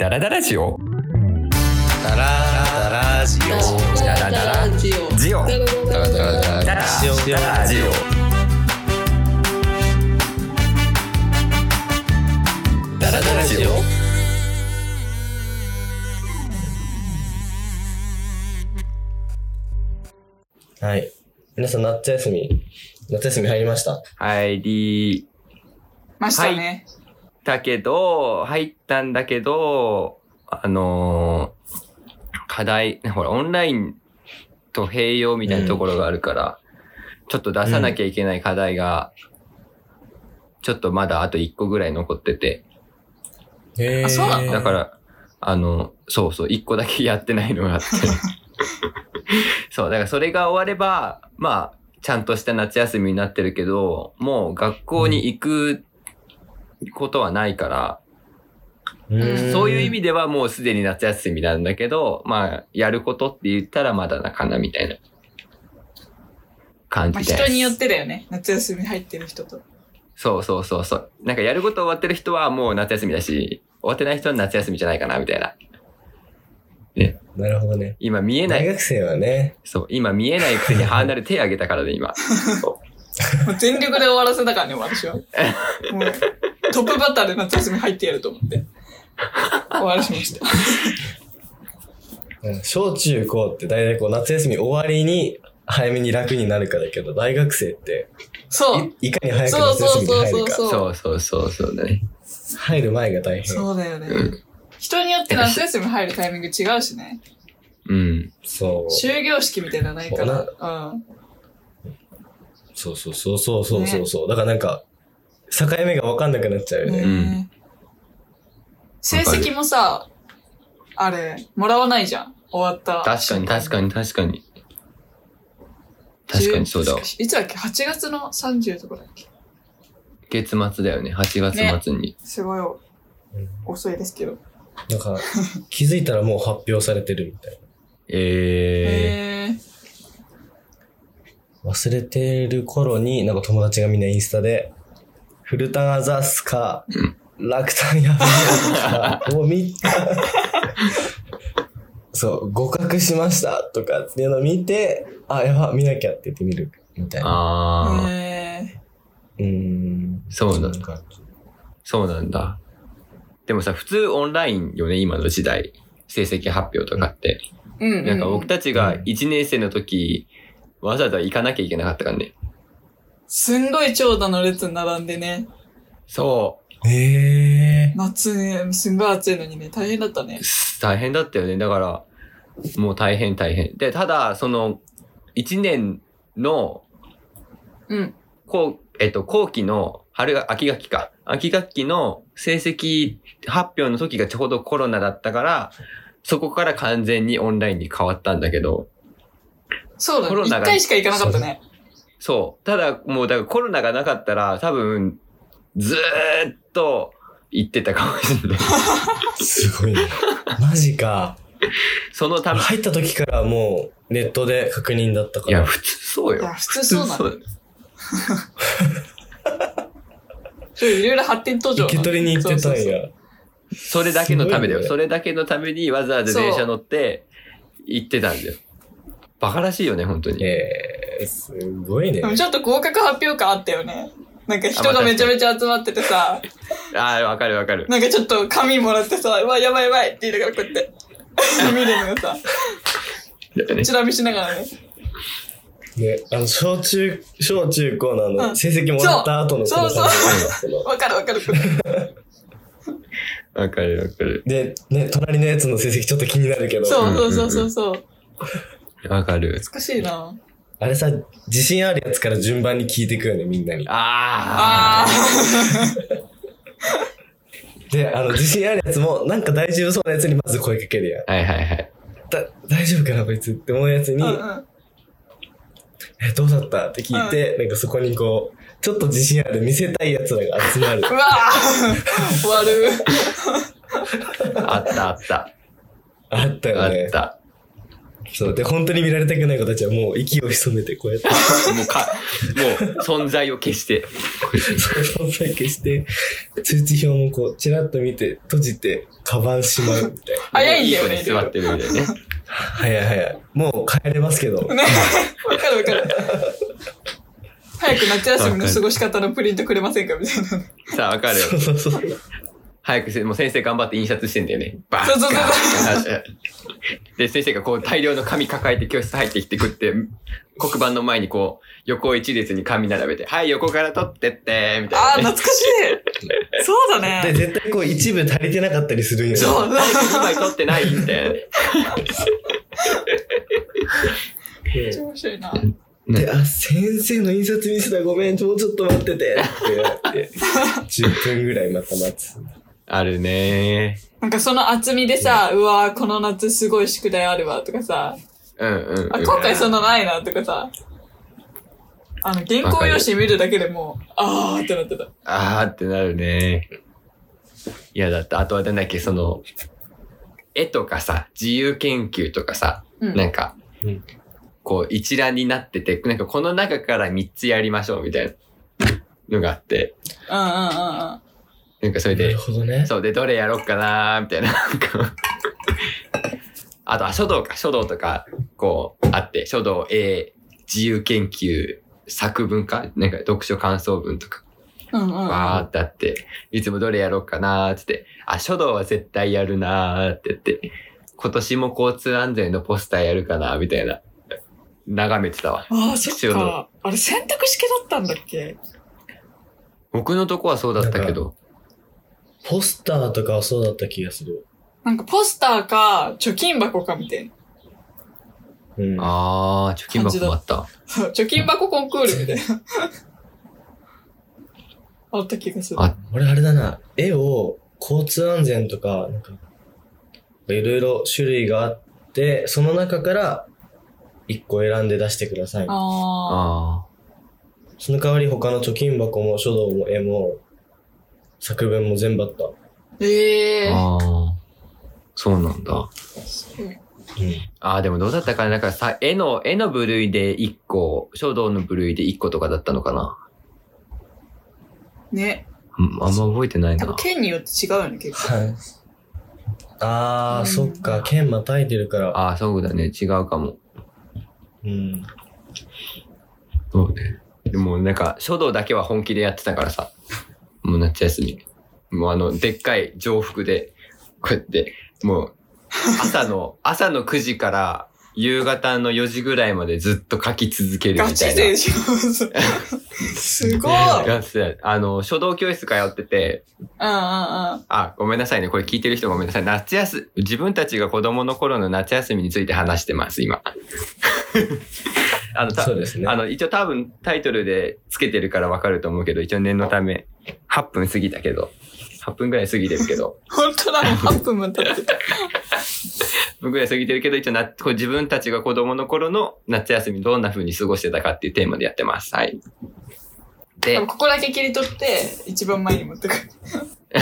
ダラダラジオ。ダラダラジオ。ダラダラジオ。ジオ。ダラダラジオ。ダラジオ。ダラダラジオ。はい。皆さん夏休み、夏休み入りました？入り。ましたね。たけど、入ったんだけど、あのー課題、ほら、オンラインと併用みたいなところがあるから、ちょっと出さなきゃいけない課題が、ちょっとまだあと1個ぐらい残ってて、へあそうなの？だから、あの、そうそう、1個だけやってないのがあって。そう、だからそれが終われば、まあ、ちゃんとした夏休みになってるけど、もう学校に行くことはないから、そういう意味ではもうすでに夏休みなんだけど、まあ、やることって言ったらまだなかなみたいな感まあ、じで。人によってだよね。夏休み入ってる人と。そうそうそうそう。なんかやること終わってる人はもう夏休みだし、終わってない人は夏休みじゃないかなみたいな。なるほどね。今見えない、大学生はね、そう、今見えないくせにハーナル手挙げたからね、今。全力で終わらせたからね、私は。もう、トップバッターで夏休み入ってやると思って。終わらしました。うん小中高って大体こう夏休み終わりに早めに楽になるかだけど、大学生ってそう。いいかに早く夏休みに入るか。そうそうそうそうそうだね。入る前が大変。そうだよねうん。人によって夏休み入るタイミング違うしね。うん。そう。終業式みたいなのないから。うん。そうそうそうそうそうそうそう。だからなんか、境目が分かんなくなっちゃうよね。ね成績もさ、あれ、もらわないじゃん。終わった。確かに確かに確かに。確かにそうだわ。いつだっけ ?8 月の30とかだっけ？月末だよね、8月末に。すごいうん遅いですけど。なんか、気づいたらもう発表されてるみたいえへえ。な。忘れてる頃に、なんか友達がみんなインスタで、フルタンアザースか、楽単やべえとか、もうみんな、そう、合格しましたとかっていうのを見て、あ、やば、見なきゃって言って見るみたいー、な。あー、へうーん。そうなんだ。そうなんだ。でもさ、普通オンラインよね、今の時代。成績発表とかって。ーうんうん。なんか僕たちが1年生の時、わざわざ行かなきゃいけなかったからね。すんごい長蛇の列に並んでね。そう。ええ夏ね、すんごい暑いのにね、大変だったね。大変だったよね。だから、もう大変大変。で、ただ、その、1年の、うん。こう、えっと、後期の、春が、秋学期か。秋学期の成績発表の時がちょうどコロナだったから、そこから完全にオンラインに変わったんだけど、そうだね。一コロナが回しか行かなかったね。そう。ただ、もう、だからコロナがなかったら、多分、ずーっと行ってたかもしれない。すごいね。マジか。そのため、入った時からもうネットで確認だったかいや、ら。普通そうよ。いや普通そうなの いろいろ発展途上受け取りに行ってたんや。それだけのためだよ。ねそれだけのためにわざわざ電車乗って行ってたんだよ。バカらしいよね、本当に。えー、すごいねで。もちょっと合格発表感あったよね。なんか人がめちゃめちゃ集まっててさ、ああ、わかるわかる。なんかちょっと紙もらってさ、うわ、やばいやばいって言いながらこうやって、見るのがさ、チラ見しながらね。ね、あの、小中、小中高のあうの、ん成績もらった後のそうこの感じそうわかるわかる。わかるわかる。で、ね、隣のやつの成績ちょっと気になるけど。そうそうそうそうそう。わかる。懐かしいなあれさ、自信あるやつから順番に聞いてくよね、みんなに。ああで、あの、自信あるやつも、なんか大丈夫そうなやつにまず声かけるやん。あ。はいはいはい。だ、大丈夫かな、こいつって思うやつに、あ。うんうん。え、どうだった？って聞いて、なんかそこにこう、ちょっと自信ある見せたいやつらが集まる。うわぁ悪あったあった。あったよあねっ。た。そう。で、本当に見られたくない子たちはもう息を潜めて、こうやって、もうか、もう存在を消して。存在消して、通知表もこう、チラッと見て、閉じて、カバンしまうみたいな。早いんだよね座ってるみたいなね。早い早い。もう帰れますけど。ね。わかるわかる。早く夏休みの過ごし方のプリントくれませんかみたいな。さあ、わかるよ。そうそうそう。早くせ、もう先生頑張って印刷してんだよね。バそうそうそうーで、先生がこう大量の紙抱えて教室入ってきてくって、黒板の前にこう、横一列に紙並べて、はい、横から取ってって、みたいああ、な、ね。懐かしい。そうだで、ね。絶対こう一部足りてなかったりするんよ。そう。一枚取ってないみたいなね。で超面白いな。で、あ、先生の印刷ミスだ、ごめん、もうちょっと待ってて、って言われて、10分ぐらいまた待つ。あるねなんかその厚みでさ、うわーこの夏すごい宿題あるわとかさ、うんうん、うん。あ、今回そんなないなとかさ、あの、原稿用紙見るだけでもう、あーってなってた。あーってなるね。いや、だって、あとはなんだっけ、その、絵とかさ、自由研究とかさ、うん。なんか、うんこう一覧になってて、なんかこの中から3つやりましょうみたいなのがあって、うんうんうんうん。なんかそれでなる、ほどね。そうで、どれやろっかなーみたいな。あとは書道か、書道とか、こう、あって、書道、絵、自由研究、作文か？なんか読書感想文とか、うんうんうん。わーってあって、いつもどれやろうかなーってって、あ、書道は絶対やるなーって言って、今年も交通安全のポスターやるかなみたいな、眺めてたわ。ああ、そっか。あれ選択式だったんだっけ？僕のとこはそうだったけど、ポスターとかはそうだった気がする。なんかポスターか、貯金箱かみたいな。うん。あー、貯金箱もあった。そう、貯金箱コンクールみたいな。あった気がする。あ俺あれだな、絵を交通安全とか、なんか、いろいろ種類があって、その中から一個選んで出してください。ああその代わり他の貯金箱も書道も絵も作文も全部あった。ー。ええー。あー。そうなんだ。あー、でもどうだったかななんかさ、絵の、絵の部類で1個、書道の部類で1個とかだったのかなね。うんあんま覚えてないな多分。県によって違うよね、結構。はい。あー、うんそっか、剣またいてるから。あー、そうだね。違うかも。うん。そうね。でもなんか、書道だけは本気でやってたからさ。もう夏休み。もうあの、でっかい上服で、こうやって、もう、朝の、朝の9時から夕方の4時ぐらいまでずっと書き続けるみたいな。ガチ勢じゃん。すごい。あの、書道教室通ってて、うん。あ、ごめんなさいね。これ聞いてる人ごめんなさい。夏休み、自分たちが子供の頃の夏休みについて話してます、今。あの、たそうですね。あの、一応多分タイトルでつけてるからわかると思うけど、一応念のため、8分過ぎたけど、8分ぐらい過ぎてるけど、本当だ、もう8分も経ってた。8分ぐらい過ぎてるけど、一応な、こう自分たちが子供の頃の夏休みどんな風に過ごしてたかっていうテーマでやってます。はい。でここだけ切り取って、一番前に持ってくる。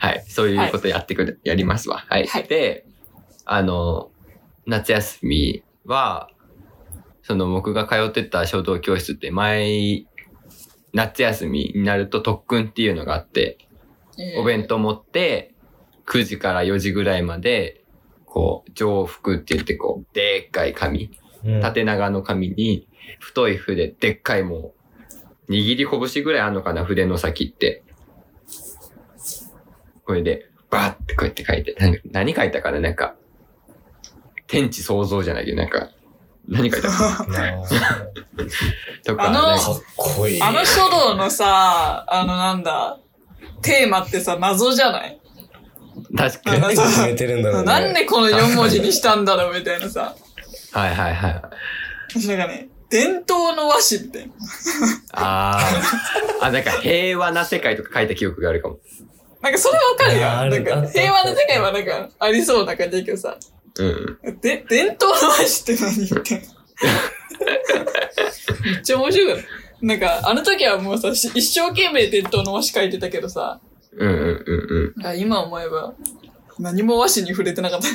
はい。そういうことやってくる、やりますわ。はい。はいで、あの、夏休みは、その僕が通ってた書道教室って毎夏休みになると特訓っていうのがあって、お弁当持って9時から4時ぐらいまで、こう、上腹って言ってこう、でっかい紙、うん縦長の紙に太い筆、でっかいもう、握り拳ぐらいあんのかな、筆の先って。これで、バーってこうやって書いて、何書いたかななんか、天地創造じゃないけど、なんか、何書いたかとか、あのっこいい。あの書道のさ、あのなんだ、テーマってさ、謎じゃない？確かに。決めてるんだろうね。なんでこの4文字にしたんだろうみたいなさ。はいはいはい。なんかね、伝統の和紙みたいな。ああ。あ、なんか平和な世界とか書いた記憶があるかも。なんかそれわかるよ。ああるなんか平和な世界はなんかありそうな感じだけどさ。うん。で、伝統の和紙って何言ってんのめっちゃ面白いよ。なんか、あの時はもうさ、し一生懸命伝統の和紙書いてたけどさ、うんうんうんうん。あ今思えば、何も和紙に触れてなかった。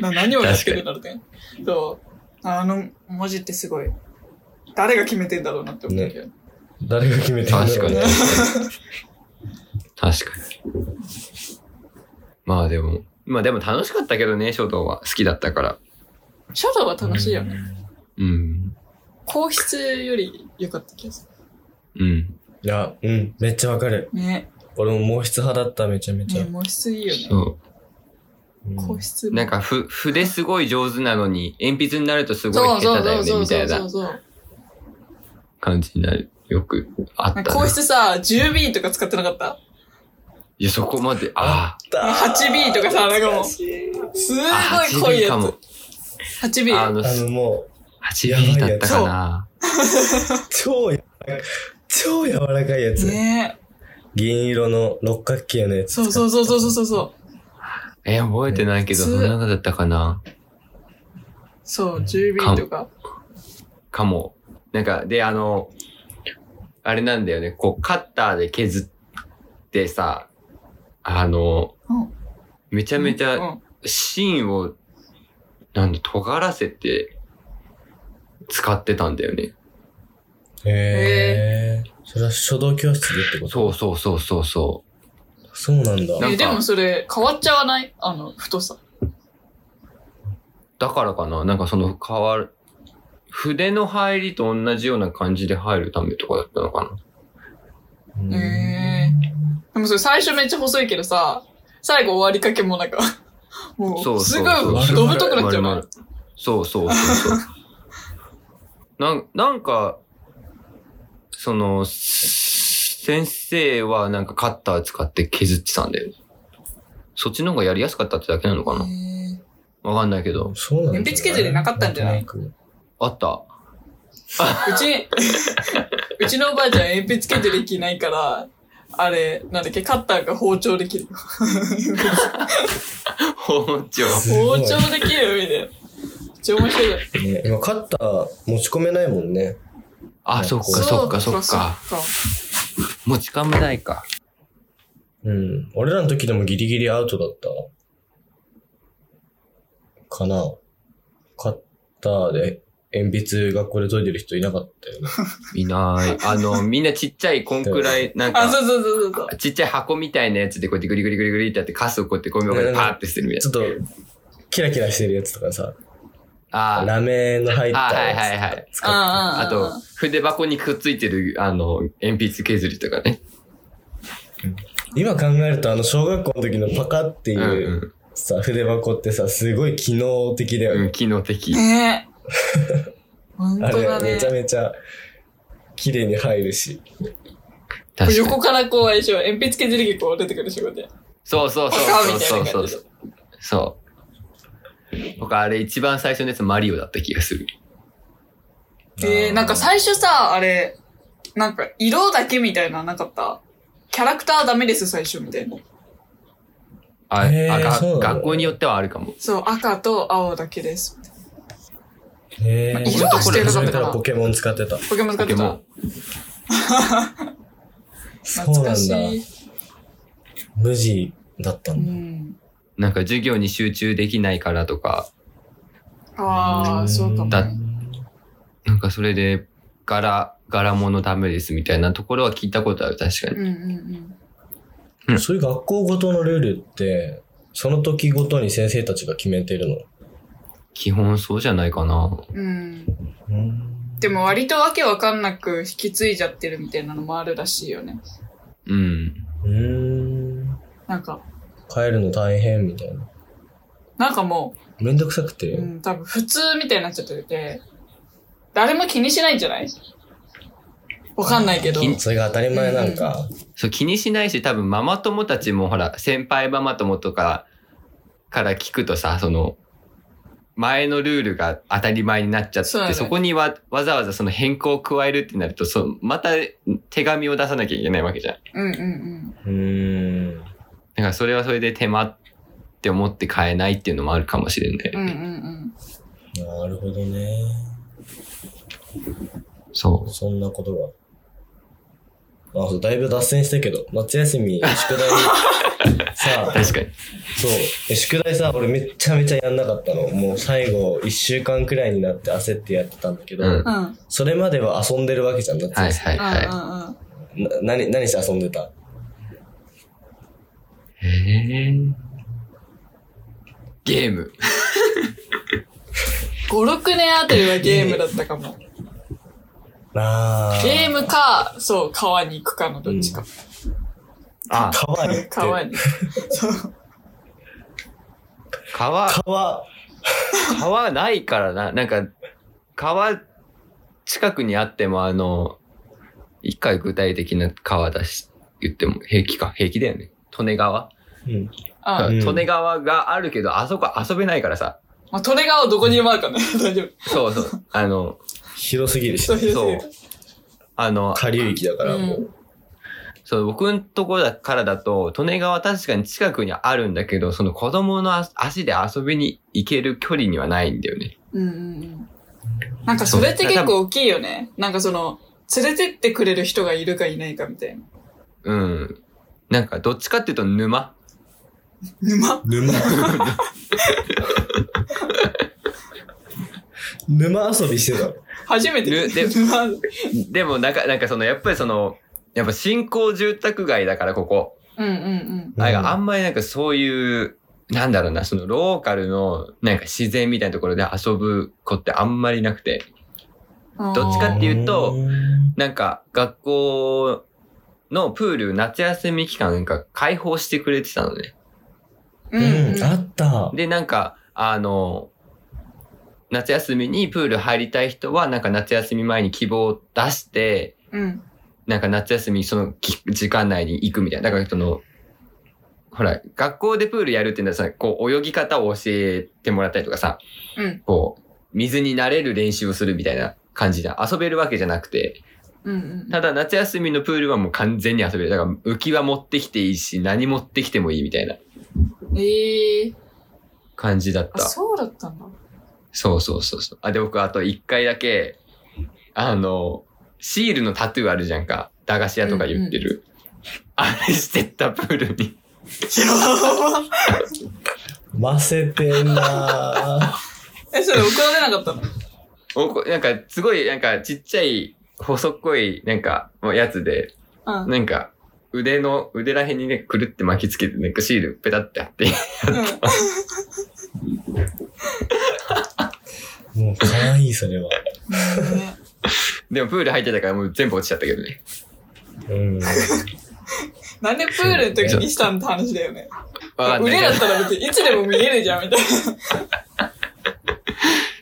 な何をやってるんだろうね。そう。あの文字ってすごい。誰が決めてんだろうなって思うけど。誰が決めてんだろう確かにね。確かに。まあでも、まあでも楽しかったけどね、書道は好きだったから。書道は楽しいよね。うん。皇室より良かった気がすうん。いや、うん、めっちゃわかる。る。ね。俺も毛筆派だった、めちゃめちゃ。ね、毛筆いいよね。そうん皇室う。なんか、ふ、筆すごい上手なのに、鉛筆になるとすごいそうそう下手だよね、みたいなそうそう。感じになる。よくあったな。なんか皇室さ、10B とか使ってなかった？いや、そこまで、あ ?8B とかさ、なんかもう、すごあ。い濃いやかも。つ。8B。あの、あのもう、8ミリだったかな。超や、超柔らかいやつ。ね銀色の六角形のやつ。そうそうそうそうそうそう。え、覚えてないけど、ねそんなのだったかな？そう、10B とか。かも。なんか、で、あの、あれなんだよね、こう、カッターで削ってさ、あの、うんめちゃめちゃうん芯を、なんだ、尖らせて、使ってたんだよね。へえ。それは書道教室でってこと？そうそうそうそうそそうなんだ。え、でもそれ変わっちゃわない？あの、太さ。う。だからかななんかその変わる、筆の入りと同じような感じで入るためとかだったのかなうんへえ。でもそれ最初めっちゃ細いけどさ、最後終わりかけもなんか、もう、そうすそうそうごい、どぶとくなっちゃうな。そうそうそうそう。なんなんか、その、先生はなんかカッター使って削ってたんだよ。そっちの方がやりやすかったってだけなのかなわかんないけど。そうなんだ。鉛筆削りなかったんじゃない？んとくあった。うち、うちのおばあちゃん鉛筆削り機ないから、あれ、なんだっけ、カッターが包丁できる。包丁。包丁できるみたいな。めっちゃ面白い。ね、今カッター持ち込めないもんね。あ、そっかそっかそっか。そっか。持ち込めないか。うん。俺らの時でもギリギリアウトだった。かな。カッターで鉛筆学校で研いでる人いなかったよね。いない。あの、みんなちっちゃいこんくらい、なんあ、かそ、うそうそうそう。ちっちゃい箱みたいなやつでこうやってグリグリグリグリってやってカスをこうやってゴミ箱でパーって捨てるやつ。ちょっと、キラキラしてるやつとかさ、あーラメの入ったあはいはいやはいつ使って。ああと、筆箱にくっついてる、あの、鉛筆削りとかね。今考えるとあの小学校の時のパカってうんいううさ、筆箱ってさ、すごい機能的だよん。うん、ね。機能的。ねえ。本あ当だねれめちゃ。めちゃ綺麗に入るし。確かに。横からこう、あれでしょ、鉛筆削り機こう出てくる仕事で。そうそうそうそうそうそう。そう。僕あれ一番最初のやつマリオだった気がする。えー、なんか最初さ、あれ、なんか色だけみたいなのなかった？キャラクターダメです、最初みたいな。あ、へー学校によってはあるかも。そう、赤と青だけです。へえ。色はしてなかったからポケモン使ってた。ポケモン使ってたポケモン。そうなん懐かしだ。い。無地だったうんだ。ん。なんか授業に集中できないからとか、ああ、そうかも。だなんかそれで柄、柄物ダメですみたいなところは聞いたことある、確かに。うんうんそういう学校ごとのルールって、その時ごとに先生たちが決めてるの？基本そうじゃないかな。うん。うん。うん。でも割とわけわかんなく引き継いじゃってるみたいなのもあるらしいよね。うん。うーん。なんか、帰るの大変みたいな。なんかもめんどくさくう、て。うん、多分普通みたいになっちゃってて、誰も気にしないんじゃない？わかんないけど。気それが当たり前なんか。そう、気にしないし、多分ママ友たちもほら、先輩ママ友とかから聞くとさ、その、前のルールが当たり前になっちゃって、そ,、ねこにわわざわざその変更を加えるってなると、そう、また手紙を出さなきゃいけないわけじゃん。うんうんうーん。だからそれはそれで手間って思って買えないっていうのもあるかもしれない。うん。うんうんなるほどね。そそんなことが。あ、そう、だいぶ脱線したけど、夏休み、宿題、さあ、確かに。そう、え宿題さ、俺めっちゃめちゃやんなかったの。もう最後、一週間くらいになって焦ってやってたんだけど、うんうん。うんそれまでは遊んでるわけじゃん、夏はい休はいはい。うんうん。み。な何、何して遊んでた？へえ。ゲーム。5、6年あたりはゲームだったかも。あー。ゲームか、そう、川に行くかのどっちか。あ、川に行って。川に。川、川、川ないからな。なんか、川近くにあっても、あの、一回具体的な川だし、言っても平気か。平気だよね。利根川うん。あ、うん利根川があるけど、あそこ遊べないからさ。まあ、利根川どこにでもあるからね。大丈夫。そうそう。あの、広すぎるしそう、いうそう。あの、下流域だから、もう。そう、僕んとこだからだと、利根川確かに近くにあるんだけど、その子供の足足で遊びに行ける距離にはないんだよね。うんうんうん。なんかそれって結構大きいよね。なんかその、連れてってくれる人がいるかいないかみたいな。うん。なんか、どっちかっていうと沼沼？沼。沼遊びしてたの。初めてぬで沼でも、なんか、なんかその、やっぱりその、やっぱ新興住宅街だから、ここ。うんうんうん。なんかあんまりなんかそういう、なんだろうな、そのローカルのなんか自然みたいなところで遊ぶ子ってあんまりなくて。どっちかっていうとんなんか学校のプール夏休み期間なんか開放してくれてたのね。うん。あった。で、なんか、あの、夏休みにプール入りたい人はなんか夏休み前に希望を出して、うん。なんか夏休みそのき時間内に行くみたいな。だからその、ほら、学校でプールやるっていうのはさ、こう泳ぎ方を教えてもらったりとかさ、うん。こう、水に慣れる練習をするみたいな感じで遊べるわけじゃなくて、うんうん。ただ夏休みのプールはもう完全に遊べる。だから浮き輪持ってきていいし、何持ってきてもいいみたいなええ感じだっあ、た。そうだったんだ。そうそうそうそう。あ、で、僕あと一回だけ、あの、シールのタトゥーあるじゃんか。駄菓子屋とか言ってる。あれしてったプールに。ませてんなぁ。え、それ送られなかったの？おこなんか、すごい、なんか、ちっちゃい、細っこい、なんか、もうやつで、うん。うん。なんか、腕の、腕らへんにね、くるって巻きつけて、なんかシールペタって貼って。もう可愛い、それは。ね でもプール入ってたからもう全部落ちちゃったけどね。うん。なんでプールの時にしたんって話だよね。わかんない腕だったら別にいつでも見えるじゃん、みたいな。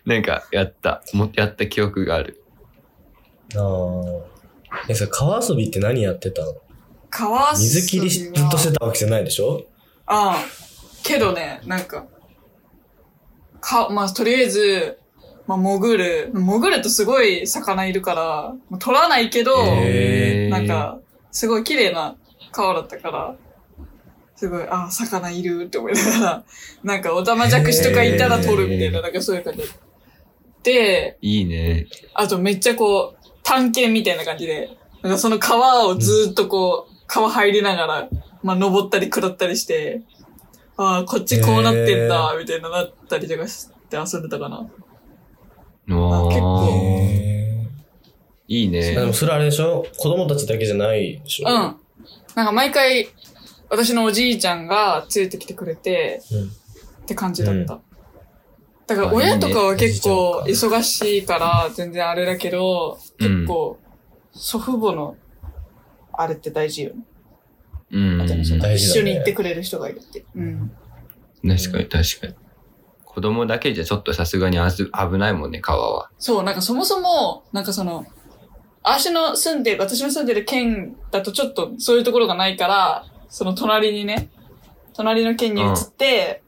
なんか、やった。もやった記憶がある。ああ。え、それ川遊びって何やってたの？川遊びは水切りしずっとしてたわけじゃないでしょ？ああ。けどね、なんか、か、まあ、とりあえず、まあ、潜る。潜るとすごい魚いるから、まあ取らないけど、なん、か、すごい綺麗な川だったから、すごい、あ、魚いるって思いながら、なんか、オタマジャクシとかいたら取るみたいな、なんかそういう感じ。で、いいね。あとめっちゃこう、探検みたいな感じで、なんかその川をずーっとこう、川入りながら、まあ登ったり下ったりして、ああ、こっちこうなってんだ、みたいななったりとかして遊んでたかな。お結構へいいーでもね。それあれでしょ？子供たちだけじゃないでしょ？うん。なんか毎回、私のおじいちゃんが連れてきてくれて、うん。って感じだった。うだから親とかは結構忙しいから全然あれだけど、うん結構祖父母のあれって大事よね。うん。あとねその大事だね一緒に行ってくれる人がいるって。うん。確かに確かに。子供だけじゃちょっとさすがにあず危ないもんね、川は。そう、なんかそもそも、なんかその、私の住んでる、私の住んでる県だとちょっとそういうところがないから、その隣にね、隣の県に移って、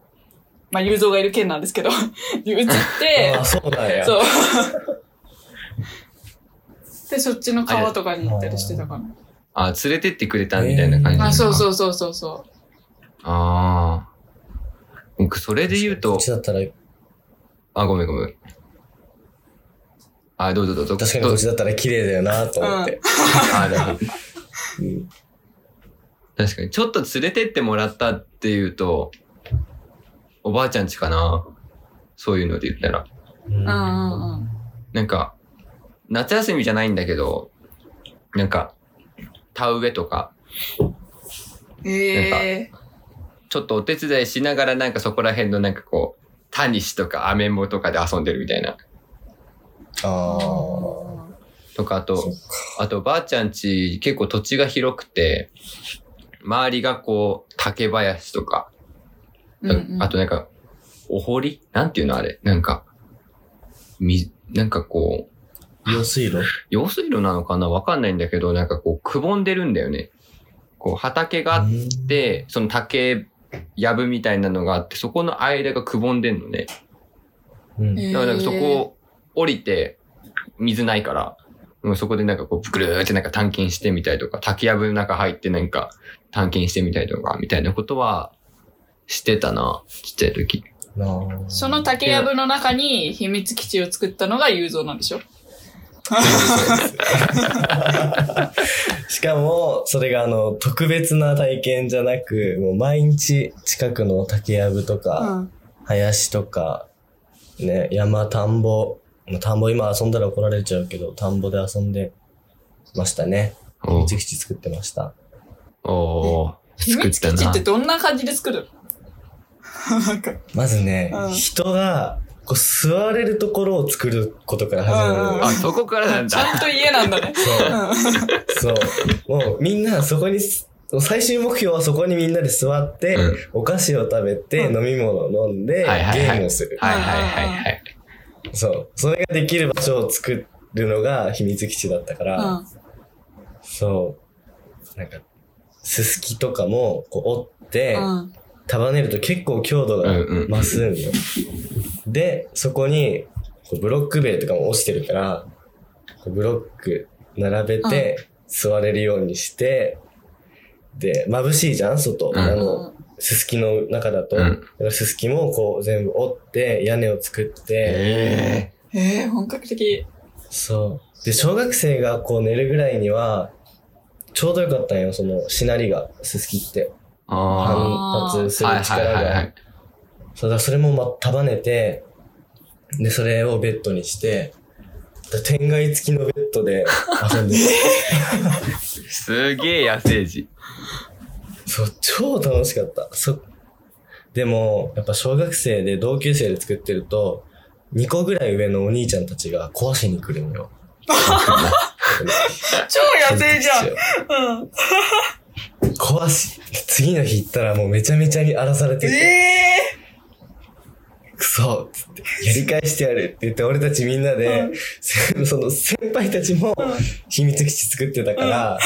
まあ、雄三がいる県なんですけど、移って あ、あ、そうなんや。そう。で、そっちの川とかに行ったりしてたかな。あ、連れてってくれたみたいな感じ。あ、そうう。そうそうそうそああ。僕、それで言うことっ、ちだったら、あ、ごめんごめん。あ、どうぞどうぞ。確かにこっちだったら綺麗だよなと思って。あ、なるほど。うん確かに。ちょっと連れてってもらったっていうと、おばあちゃんちかな。そういうので言ったら。うんうんうんうん。なんか、夏休みじゃないんだけど、なんか、田植えとか、ええちょっとお手伝いしながらなんかそこら辺のなんかこう、タニシとかアメンボとかで遊んでるみたいな。ああ。とか、あとあとばあちゃんち結構土地が広くて、周りがこう、竹林とか、うんうん。あとなんか、お堀？なんていうのあれ？なんか、み、なんかこう、用水路？用水路なのかな？わかんないんだけど、なんかこう、くぼんでるんだよね。こう、畑があっうん。て、その竹、やぶみたいなのがあって、そこの間がくぼんでんのね。うんえーだからなんかそこを降りて、水ないから、もうそこでなんかこう、ぐるーってなんか探検してみたりとか、竹やぶの中入ってなんか探検してみたりとか、みたいなことは、してたな、ちっちゃい時。その竹やぶの中に秘密基地を作ったのが雄三なんでしょ？しかも、それがあの、特別な体験じゃなく、もう毎日近くの竹やぶとか、うん。林とか、ね、山、田んぼ、まあ田んぼ今遊んだら怒られちゃうけど、田んぼで遊んでましたね。秘お密基地作ってました。おー秘密基地って。どんな感じで作る まずね、うん人が、こう座れるところを作ることから始まるあ、そこからなんだ。ちゃんと家なんだね。そう。そう。もうみんなそこにす、最終目標はそこにみんなで座って、うんお菓子を食べて、うん飲み物を飲んで、はいはいはいゲームをする。はいはいはいはい。そう。それができる場所を作るのが秘密基地だったから、うん。そう。なんか、すすきとかも、こう折って、うん。束ねると結構強度がうんうん増すんよ。で、そこに、ブロック塀とかも落ちてるから、ブロック並べて、座れるようにして、で、眩しいじゃん？外。うんあの、すすきの中だと。うんだからすすきもこう全部折って、屋根を作って、えええ本格的。そう。で、小学生がこう寝るぐらいには、ちょうどよかったんよ、その、しなりが、すすきって。反発する力がはいはいはい。。そうだ、それもま、束ねて、で、それをベッドにして、だ天外付きのベッドで遊んでた。すげえ野生児。そう、超楽しかった。そ、でも、やっぱ小学生で同級生で作ってると、2個ぐらい上のお兄ちゃんたちが壊しに来るのよ。超野生じゃん。うん。壊し、次の日行ったらもうめちゃめちゃに荒らされてえて、えくそっつって、やり返してやるって言って、俺たちみんなで、せその先輩たちも秘密基地作ってたから、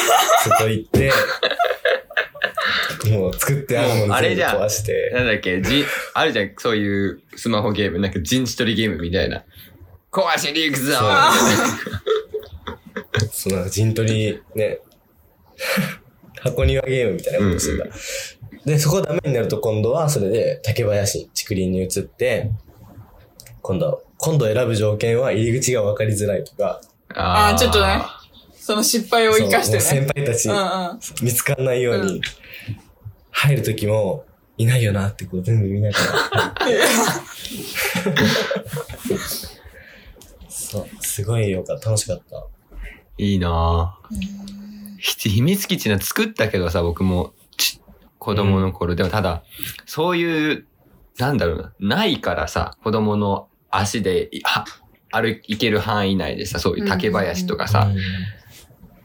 そこ行って、もう作ってあるもの全部あれじゃん。壊して、なんだっけ、じ、あるじゃん、そういうスマホゲーム、なんか陣地取りゲームみたいな。壊しに行くぞその陣取りね、箱庭ゲームみたいなことしてた。で、そこダメになると今度はそれで竹林、竹林に移って、今度は、今度選ぶ条件は入り口が分かりづらいとか、あーちょっとねその失敗を生かしてね。先輩たちうんうん。見つかんないように、うん入るときも、いないよなってこう全部見ながら。そう、すごいよかった。楽しかった。いいなぁ。ひ秘密基地な作ったけどさ、僕も、ち子供の頃。でもただ、そういう、なんだろうな、ないからさ、子供の足で、いは歩いける範囲内でさ、そういう竹林とかさ、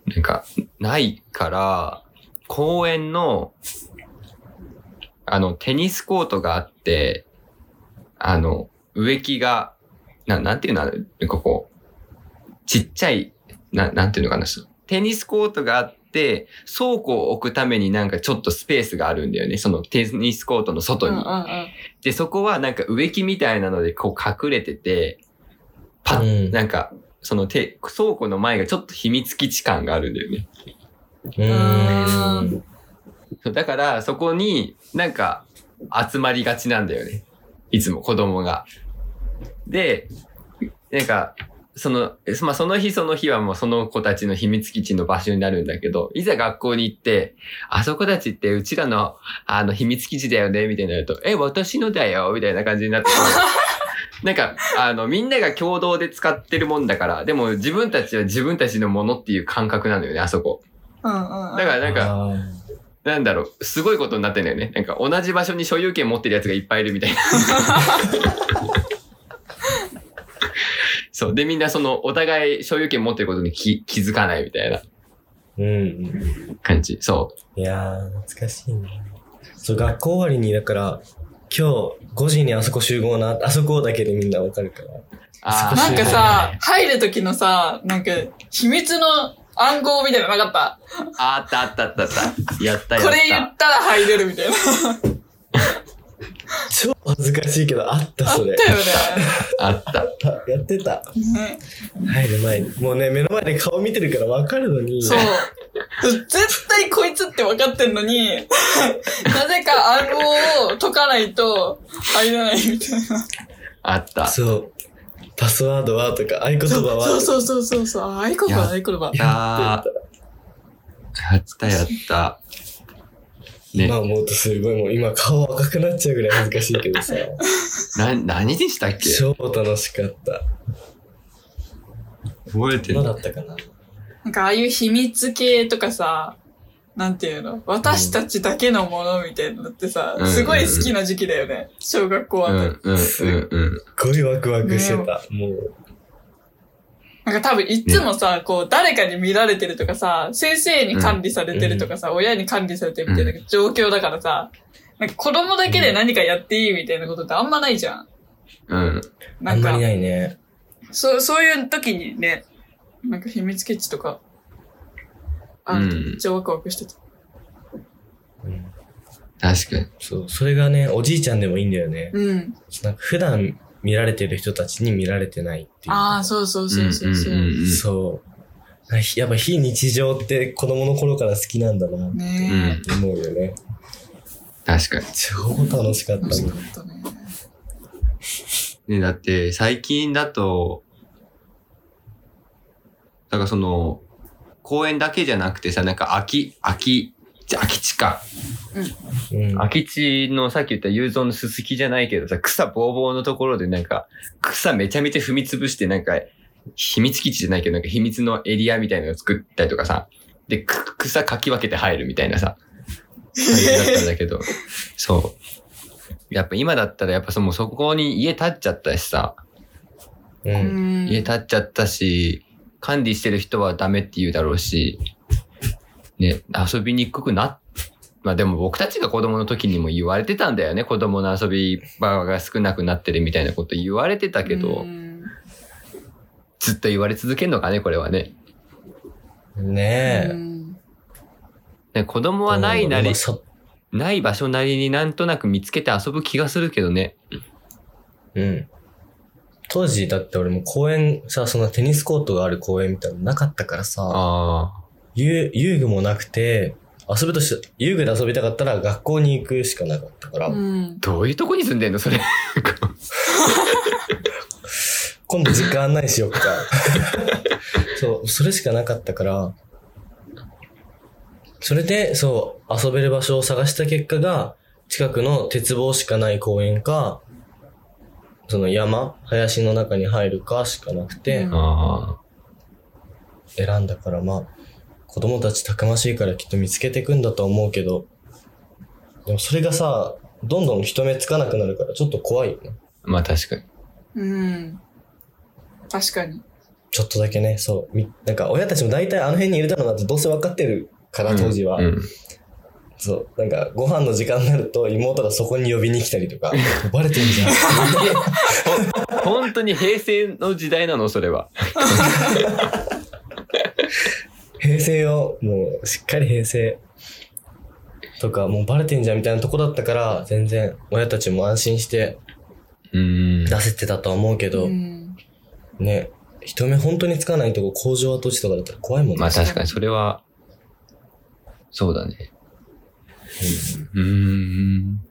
なんか、ないから、公園の、あの、テニスコートがあって、あの、植木が、ななんていうのあれなんかこう、ちっちゃい、ななんていうのかな、テニスコートがあって、倉庫を置くためになんかちょっとスペースがあるんだよね。そのテニスコートの外に。うんうんうん。で、そこはなんか植木みたいなのでこう隠れてて、パッ、うんなんか、そのて倉庫の前がちょっと秘密基地感があるんだよね。うーん。そうだから、そこになんか集まりがちなんだよね。いつも子供が。で、なんか、その、まあ、その日その日はもうその子たちの秘密基地の場所になるんだけど、いざ学校に行って、あそこたちってうちらの、あの、秘密基地だよね、みたいになると、え、私のだよ、みたいな感じになって、なんか、あの、みんなが共同で使ってるもんだから、でも自分たちは自分たちのものっていう感覚なのよね、あそこ。うんうんうん。だからなんか、なんだろう、すごいことになってんだよね。なんか同じ場所に所有権持ってるやつがいっぱいいるみたいな。そう。で、みんなその、お互い所有権持ってることに気気づかないみたいなうんうん。感じ。そいやー、懐かしいね。そう、学校終わりに、だから、今日5時にあそこ集合な、あそこだけでみんなわかるから。う。あなんかあ、さ、入る時のさ、なんか、秘密の暗号みたいなのなかった？あったあったあったあった。やったやった。これ言ったら入れるみたいな。超恥ずかしいけど、あった、あっそれ。たよあった。あ やってた。ね。ね入る前に。もうね、目の前で顔見てるからわかるのに。そう。絶対こいつって分かってんのに、なぜか暗号を解かないと入れないみたいな。あった。そう。パスワードはとか、合言葉はそうそうそうそうそう。あ、合言葉、合言葉。ややったやった。ね今思うとすごいもう今顔赤くなっちゃうぐらい恥ずかしいけどさ。な、何でしたっけ？超楽しかった。覚えてるだったかななんかああいう秘密系とかさ、なんていうの？私たちだけのものみたいなのってさ、うんすごい好きな時期だよね。小学校あたり。うん、うん、うん、うん。すっごいワクワクしてた。もう。なんか多分いつもさ、こう誰かに見られてるとかさ、先生に管理されてるとかさ、親に管理されてるみたいな状況だからさ、なんか子供だけで何かやっていいみたいなことってあんまないじゃん。うん。なんかあんまり、ないね。そう、そういう時にね、なんか秘密基地とか、あめっちゃワクワクしてた。うん確かに。そう、それがね、おじいちゃんでもいいんだよね。うん。なんか普段見られてる人たちに見られてないっていう。ああ、そうそうそうそうそう。んんんんそう。あやっぱ非日常って子供の頃から好きなんだなってね思うよね。確かに。超楽しかっえ。楽したもんかったね。ね、だって最近だと、だからその、公園だけじゃなくてさ、なんか空き、空き、じゃ空き地か。うん。空き地のさっき言った雄三のすすきじゃないけどさ、草ぼうぼうのところでなんか、草めちゃめちゃ踏み潰してなんか、秘密基地じゃないけどなんか秘密のエリアみたいなのを作ったりとかさ、で、く草かき分けて入るみたいなさ、感じだったんだけど、そう。やっぱ今だったらやっぱそのそこに家建っちゃったしさ、う。うんん。家建っちゃったし、管理してる人はダメって言うだろうし、ね、遊びにくくな、まあでも僕たちが子供の時にも言われてたんだよね。子供の遊び場が少なくなってるみたいなこと言われてたけど、うんずっと言われ続けるのかね、これはね。ねえ。うんね子供はないなりない場所なりになんとなく見つけて遊ぶ気がするけどね。うん。当時、だって俺も公園、さ、そんなテニスコートがある公園みたいなのなかったからさ、ああ。遊遊具もなくて、遊ぶとして、遊具で遊びたかったら学校に行くしかなかったから、うん。どういうとこに住んでんの？それ。今度実家案内しよっか。そう、それしかなかったから、それで、そう、遊べる場所を探した結果が、近くの鉄棒しかない公園か、その山、林の中に入るかしかなくて、うんあ選んだから、まあ、子供たちたくましいからきっと見つけていくんだとは思うけど、でもそれがさ、どんどん人目つかなくなるからちょっと怖いよね。あ。まあ確かに。うん。確かに。ちょっとだけね、そう。みなんか親たちも大体あの辺にいるだろうなってどうせ分かってるから、当時は。うんうんそう。なんかご飯の時間になると妹がそこに呼びに来たりとか、バレてんじゃん。本当に平成の時代なの？それは。平成を、もうしっかり平成。とか、もうバレてんじゃんみたいなとこだったから、全然親たちも安心してうん。出せてたとは思うけど、うん。ね、人目本当につかないとこ工場跡地とかだったら怖いもんね。まあ確かにそれは、そうだね。うーん。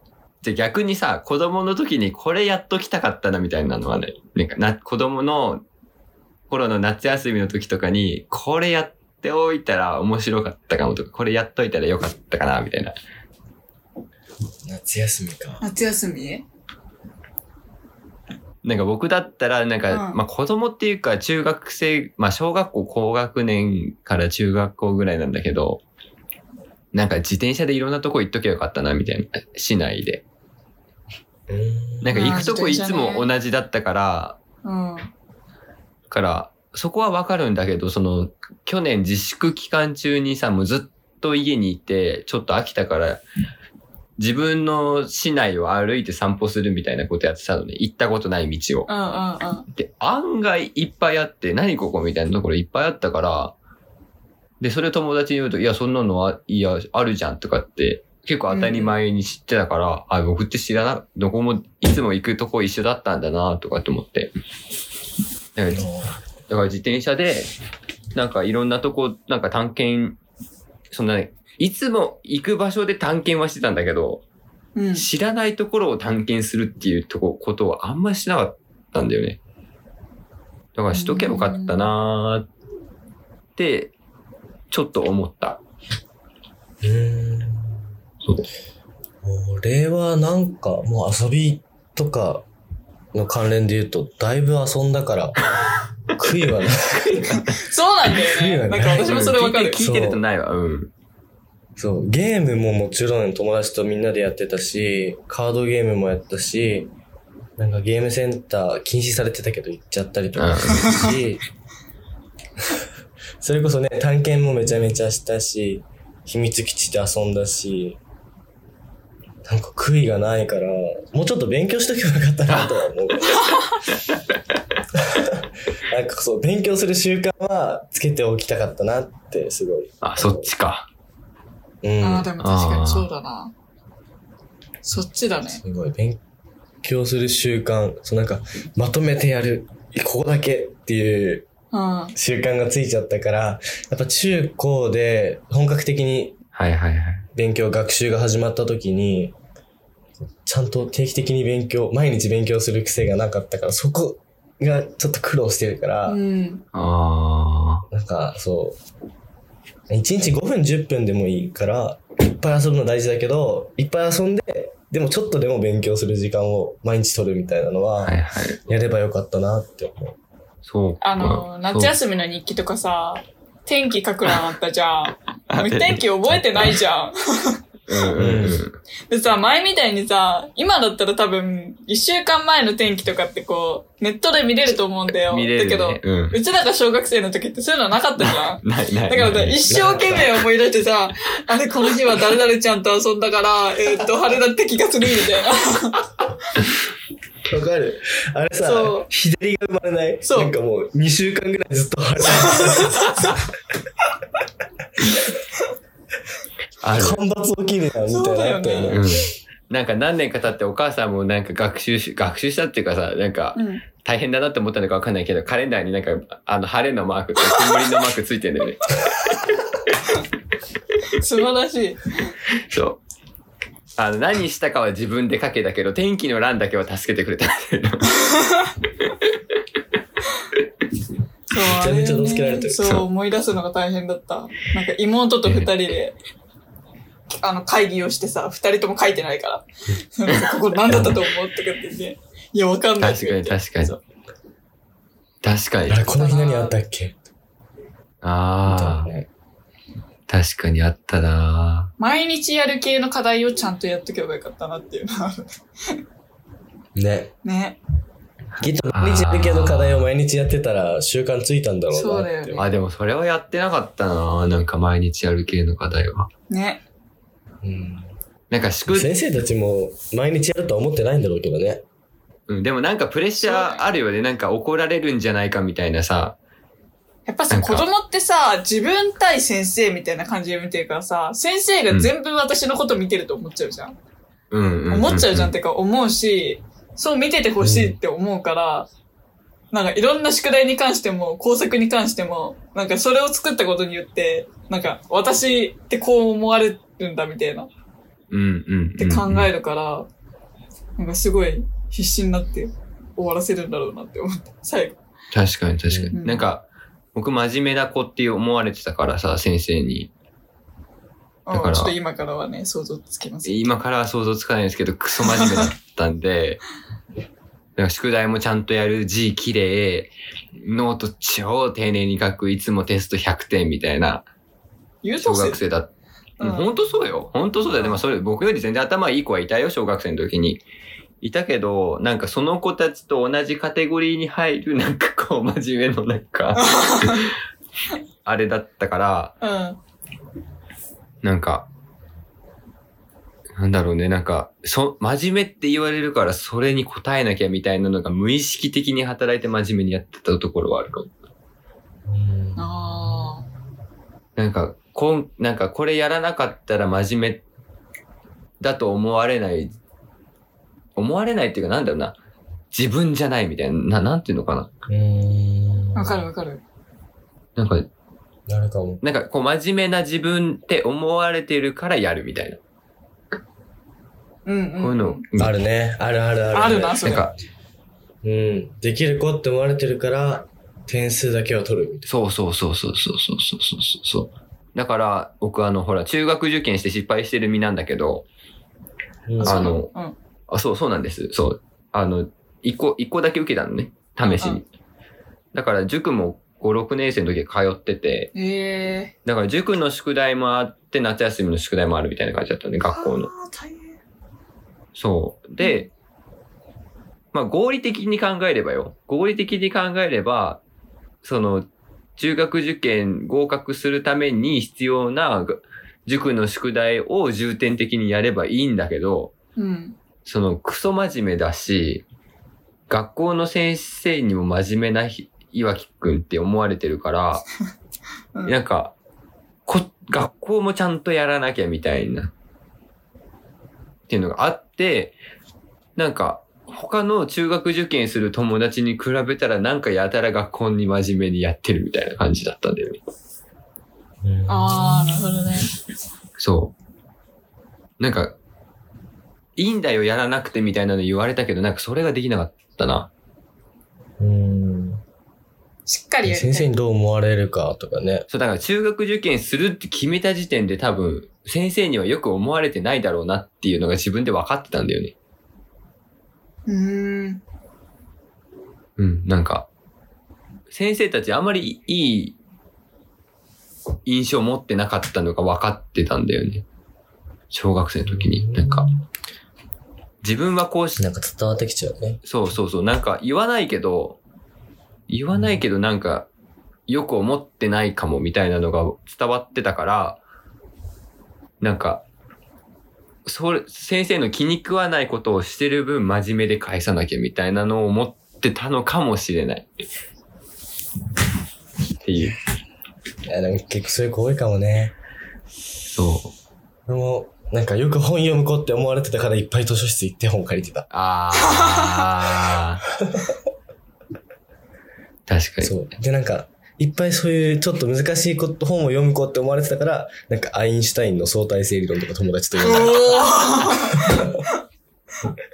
じゃあ逆にさ、子供の時にこれやっときたかったなみたいなのはね、なんかな、子供の頃の夏休みの時とかに、これやっておいたら面白かったかもとか、これやっといたらよかったかな、みたいな。夏休みか。夏休み？なんか僕だったら、なんか、うんまあ子供っていうか中学生、まあ小学校高学年から中学校ぐらいなんだけど、なんか自転車でいろんなとこ行っときゃよかったな、みたいな。市内で。なんか行くとこいつも同じだったから、うん。から、そこはわかるんだけど、その、去年自粛期間中にさ、もうずっと家にいて、ちょっと飽きたから、自分の市内を歩いて散歩するみたいなことやってたのね。行ったことない道を。うんうんうん。で、案外いっぱいあって、何ここみたいなところいっぱいあったから、で、それ友達に言うと、いや、そんなのは、いや、あるじゃんとかって、結構当たり前に知ってたから、あ、僕って知らな、どこも、いつも行くとこ一緒だったんだな、とかって思って。だから、だから自転車で、なんかいろんなとこ、なんか探検、そんなね、いつも行く場所で探検はしてたんだけど、うん。知らないところを探検するっていうとこ、ことをあんまりしなかったんだよね。だからしとけばよかったなーって、ちょっと思った。うーん。そう。俺はなんかもう遊びとかの関連で言うと、だいぶ遊んだから、悔いはない。そうなんだよね。なんか私もそれわかる聞い。て聞いてるとないわ。うん。そう、ゲームももちろん友達とみんなでやってたし、カードゲームもやったし、なんかゲームセンター禁止されてたけど行っちゃったりとかしたし、それこそね、探検もめちゃめちゃしたし、秘密基地で遊んだし、なんか悔いがないから、もうちょっと勉強しとけばよかったなとは思う。なんかそう、勉強する習慣はつけておきたかったなって、すごい。あ、そっちか。うん。ああ、でも確かにそうだな。そっちだね。すごい、勉強する習慣、そうなんか、まとめてやる、ここだけっていううん。習慣がついちゃったから、やっぱ中高で本格的にはいはいはい。勉強、学習が始まった時に、ちゃんと定期的に勉強、毎日勉強する癖がなかったから、そこがちょっと苦労してるから、うん。あなんかそう、1日5分10分でもいいから、いっぱい遊ぶの大事だけど、いっぱい遊んで、でもちょっとでも勉強する時間を毎日取るみたいなのあ。は。やればよかったなって思う。そうか。あの、夏休みの日記とかさ、天気書く欄あったじゃん。あ もう天気覚えてないじゃん。うんうんうん。でさ、前みたいにさ、今だったら多分、一週間前の天気とかってこう、ネットで見れると思うんだよ。見れる、ね。だけど、うん。うちらが小学生の時ってそういうのなかったじゃん。ないない。だからさ、一生懸命思い出してさ、あれ、この日は誰々ちゃんと遊んだから、えーっと、晴れだった気がするみたいな。わかるあれさそう、日照りが生まれない？そうなんかもう2週間ぐらいずっと晴れてある。干ばつ起きるやんみたいなねうん。なんか何年か経ってお母さんもなんか学習し、学習したっていうかさ、なんかうん。大変だなって思ったのかわかんないけど、カレンダーになんか、あの、晴れのマークと曇りのマークついてんだよね。素晴らしい。そう。あの、何したかは自分で書けたけど、天気の欄だけは助けてくれた。そう、めちゃめちゃ助けられてるそう、思い出すのが大変だった。なんか妹と二人で、あの、会議をしてさ、二人とも書いてないから。なんかここ何だったと思うとかって言って、いや、わかんない確かに確かにそう確かにあ。れ、この日何あったっけ？みああ。確かにあったな毎日やる系の課題をちゃんとやっとけばよかったなっていうのは。ね。ね。きっと毎日やる系の課題を毎日やってたら習慣ついたんだろうなって。そうだよねあ、でもそれはやってなかったななんか毎日やる系の課題は。ね。うんなんか宿、先生たちも毎日やるとは思ってないんだろうけどね。うん、でもなんかプレッシャーあるよね。なんか怒られるんじゃないかみたいなさ。やっぱさ、子供ってさ、自分対先生みたいな感じで見てるからさ、先生が全部私のこと見てると思っちゃうじゃん。うんうんうん、思っちゃうじゃんってか思うし、そう見ててほしいって思うから、なんかいろんな宿題に関しても、工作に関しても、なんかそれを作ったことによって、なんか私ってこう思われるんだみたいなっうんうんうんうん。て考えるから、なんかすごい必死になって終わらせるんだろうなって思った。最後。確かに確かに。うんなんか、僕真面目な子って思われてたからさ、先生に。だからうんちょっと今からはね、想像つきます。今からは想像つかないですけど、クソ真面目だったんで、宿題もちゃんとやる、字綺麗、ノート超丁寧に書く、いつもテスト100点みたいな小学生だった。うん本当そうよ。本当そうだよ。でもそれ、僕より全然頭いい子はいたよ、小学生の時に。いたけど、なんかその子たちと同じカテゴリーに入る、なんかこう、真面目のなんか、あれだったから、うん。なんか、なんだろうね、なんか、そ、真面目って言われるからそれに答えなきゃみたいなのが無意識的に働いて真面目にやってたところはあるかも。うんあなんか、こん、なんかこれやらなかったら真面目だと思われない、思われないっていうかなんだろうな、自分じゃないみたいな、ななんていうのかな。うんあ。わかるわかる。なんか、なるかも。なんかこう真面目な自分って思われてるからやるみたいな。うんうん。こういうの、あるね。あるあるある。あるな、それ。なんか、うん。できる子って思われてるから、点数だけを取るみたいそうそうそうそうそうそうそうそうそう。だから、僕あの、ほら、中学受験して失敗してる身なんだけど、な。うんあのうん。あ、そうそうなんです。そう。あの、一個、一個だけ受けたのね。試しに。うんだから、塾も5、6年生の時通ってて、へえ。だから塾の宿題もあって、夏休みの宿題もあるみたいな感じだったね、学校の。あー大変。そう。で、まあ合理的に考えればよ。合理的に考えれば、その、中学受験合格するために必要なが塾の宿題を重点的にやればいいんだけど、うん。そのクソ真面目だし、学校の先生にも真面目なひ岩木くんって思われてるから、うんなんか、こ、学校もちゃんとやらなきゃみたいな、っていうのがあって、なんか、他の中学受験する友達に比べたらなんかやたら学校に真面目にやってるみたいな感じだったんだよね。うんああ、なるほどね。そう。なんか、いいんだよやらなくてみたいなの言われたけど、なんかそれができなかったな。うん。しっかり。先生にどう思われるかとかね。そう、だから中学受験するって決めた時点で多分、先生にはよく思われてないだろうなっていうのが自分で分かってたんだよね。うーん。うん、なんか、先生たちあんまりいい印象を持ってなかったのが分かってたんだよね。小学生の時に。なんか、自分はこうし、なんか伝わってきちゃうね。そうそうそう、なんか言わないけど、言わないけどなんか、よく思ってないかもみたいなのが伝わってたから、なんか、それ、先生の気に食わないことをしてる分真面目で返さなきゃみたいなのを思ってたのかもしれない。っていう。いや、でも結構そういう子多いかもね。そう。でも、なんかよく本読む子って思われてたからいっぱい図書室行って本借りてた。あー。確かに。そう。で、なんか、いっぱいそういうちょっと難しいこと本を読む子って思われてたから、なんかアインシュタインの相対性理論とか友達と読んだ。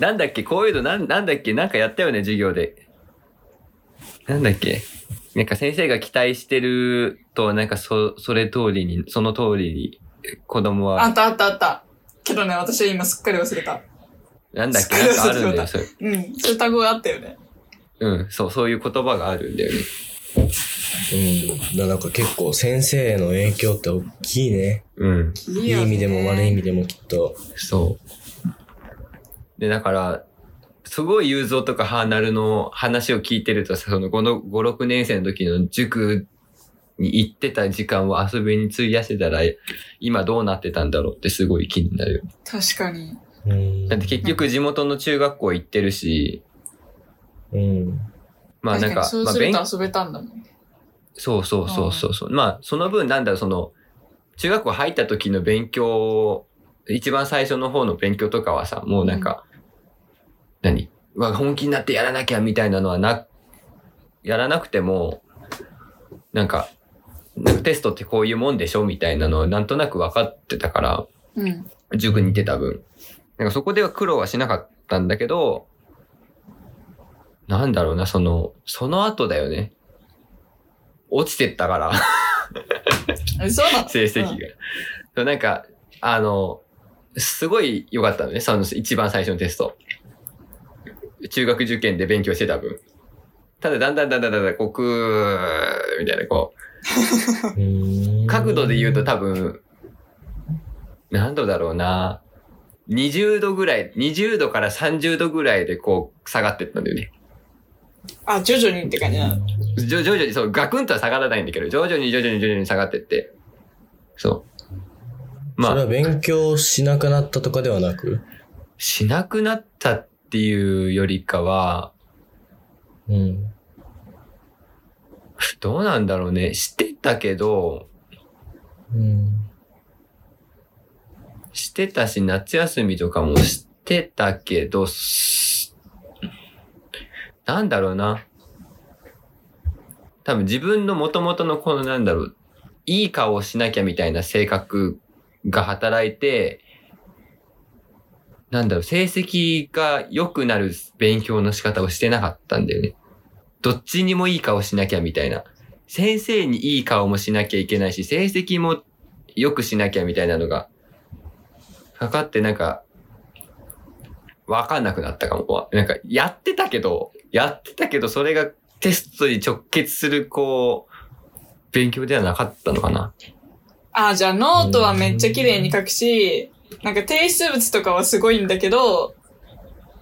なんだっけ？こういうのなん、なんだっけ？なんかやったよね、授業で。なんだっけ？なんか先生が期待してると、なんかそ、それ通りに、その通りに、子供は、あったあったあった。けどね、私は今すっかり忘れた。なんだっけ？なんかあるんだよ、それ。うん。そういう単語があったよね。うん、そう、そういう言葉があるんだよね。うん。だからなんか結構先生への影響って大きいね。うん、いい意味でも悪い意味でもきっと。そう。で、だから、すごい雄三とかハーナルの話を聞いてるとさ、その5の、5、6年生の時の塾に行ってた時間を遊びに費やしてたら、今どうなってたんだろうってすごい気になる。確かに。うん。だって結局地元の中学校行ってるし、うん。まあなんか、そうすると遊べたんだもんね。そうそうそうそうそう。まあその分なんだろう、その、中学校入った時の勉強、一番最初の方の勉強とかはさ、もうなんか、何？うわ、本気になってやらなきゃみたいなのはな、やらなくても、なんか、なんかテストってこういうもんでしょみたいなのをなんとなく分かってたから、うん。塾に行ってた分。なんかそこでは苦労はしなかったんだけど、なんだろうな、その、その後だよね。落ちてったから、えそうなの成績が。そうなんか、あの、すごい良かったのね、その一番最初のテスト。中学受験で勉強してた分。ただ、だんだんだんだんだんだん、こう、くー、みたいな、こう、角度で言うと多分、何度だろうな。20度ぐらい、20度から30度ぐらいでこう下がってったんだよね。あ、徐々にって感じなの？徐々に、そう、ガクンとは下がらないんだけど、徐々に徐々に徐々に下がってって。そう。まあ、それは勉強しなくなったとかではなく？しなくなったっていうよりかは、うん。どうなんだろうね。してたけど、うん。してたし、夏休みとかもしてたけど、すなんだろうな。多分自分の元々のこのなんだろう、いい顔をしなきゃみたいな性格が働いて、なんだろう、成績が良くなる勉強の仕方をしてなかったんだよね。どっちにもいい顔しなきゃみたいな。先生にいい顔もしなきゃいけないし、成績も良くしなきゃみたいなのがかかってなんか、わかんなくなったかも。なんか、やってたけど、やってたけど、それがテストに直結する、こう、勉強ではなかったのかな。あ、じゃあノートはめっちゃ綺麗に書くし、なんか提出物とかはすごいんだけど、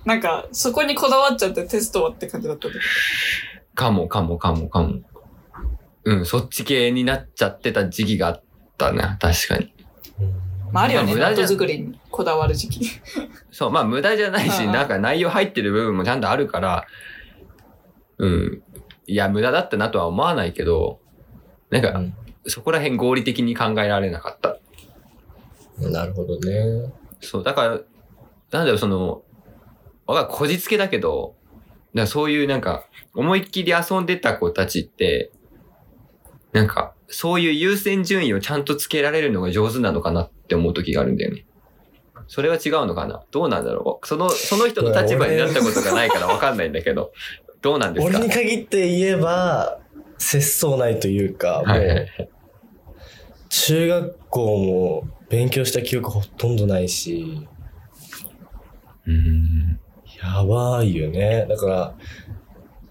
なんかそこにこだわっちゃってテストはって感じだった時。かも、かも、かも、かも。うん、そっち系になっちゃってた時期があったな、確かに。まああるよね、まあ無駄作りにこだわる時期。そう、まあ無駄じゃないし、なんか内容入ってる部分もちゃんとあるから、うん。いや、無駄だったなとは思わないけど、なんか、うんそこら辺合理的に考えられなかった。なるほどね。そう、だから、なんだろう、その、わかるこじつけだけど、だそういうなんか、思いっきり遊んでた子たちって、なんか、そういう優先順位をちゃんとつけられるのが上手なのかなって思う時があるんだよね。それは違うのかな？どうなんだろう？その、その人の立場になったことがないからわかんないんだけど、どうなんですか？俺に限って言えば、節操ないというか、も、う中学校も勉強した記憶ほとんどないし、うん。やばいよね。だから、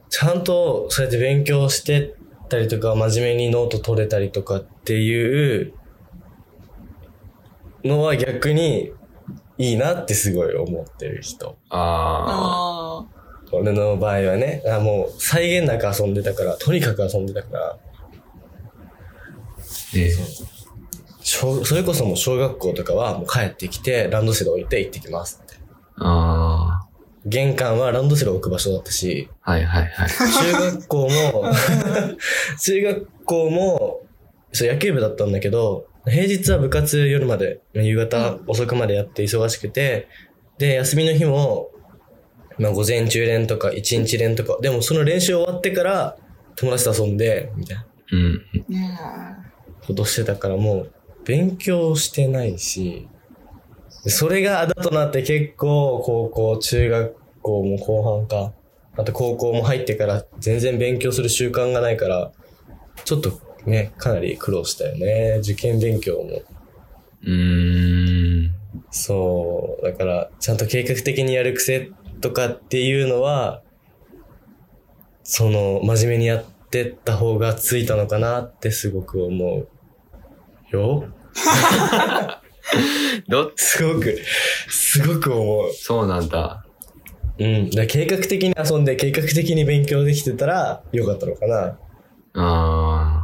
ちゃんとそうやって勉強してたりとか、真面目にノート取れたりとかっていうのは逆にいいなってすごい思ってる人。ああ。あ俺の場合はね、あもう際限なく遊んでたから、とにかく遊んでたから、ええ小それこそもう小学校とかはもう帰ってきてランドセル置いて行ってきますって。あ玄関はランドセル置く場所だったし、あ。はいはいはい。中学校も、中学校も、そう野球部だったんだけど、平日は部活夜まで、夕方遅くまでやって忙しくて、で、休みの日も、まあ午前中練とか一日練とか、でもその練習終わってから友達と遊んで、みたいなうん。ことしてたからもう勉強してないし、それがあだとなって結構高校、中学校も後半か、あと高校も入ってから全然勉強する習慣がないから、ちょっとね、かなり苦労したよね。受験勉強も。うーん。そう。だから、ちゃんと計画的にやる癖とかっていうのは、その、真面目にやってった方がついたのかなってすごく思う。よ ど、すごく、すごく思う。そうなんだ。うん。だから計画的に遊んで、計画的に勉強できてたら、よかったのかな。あ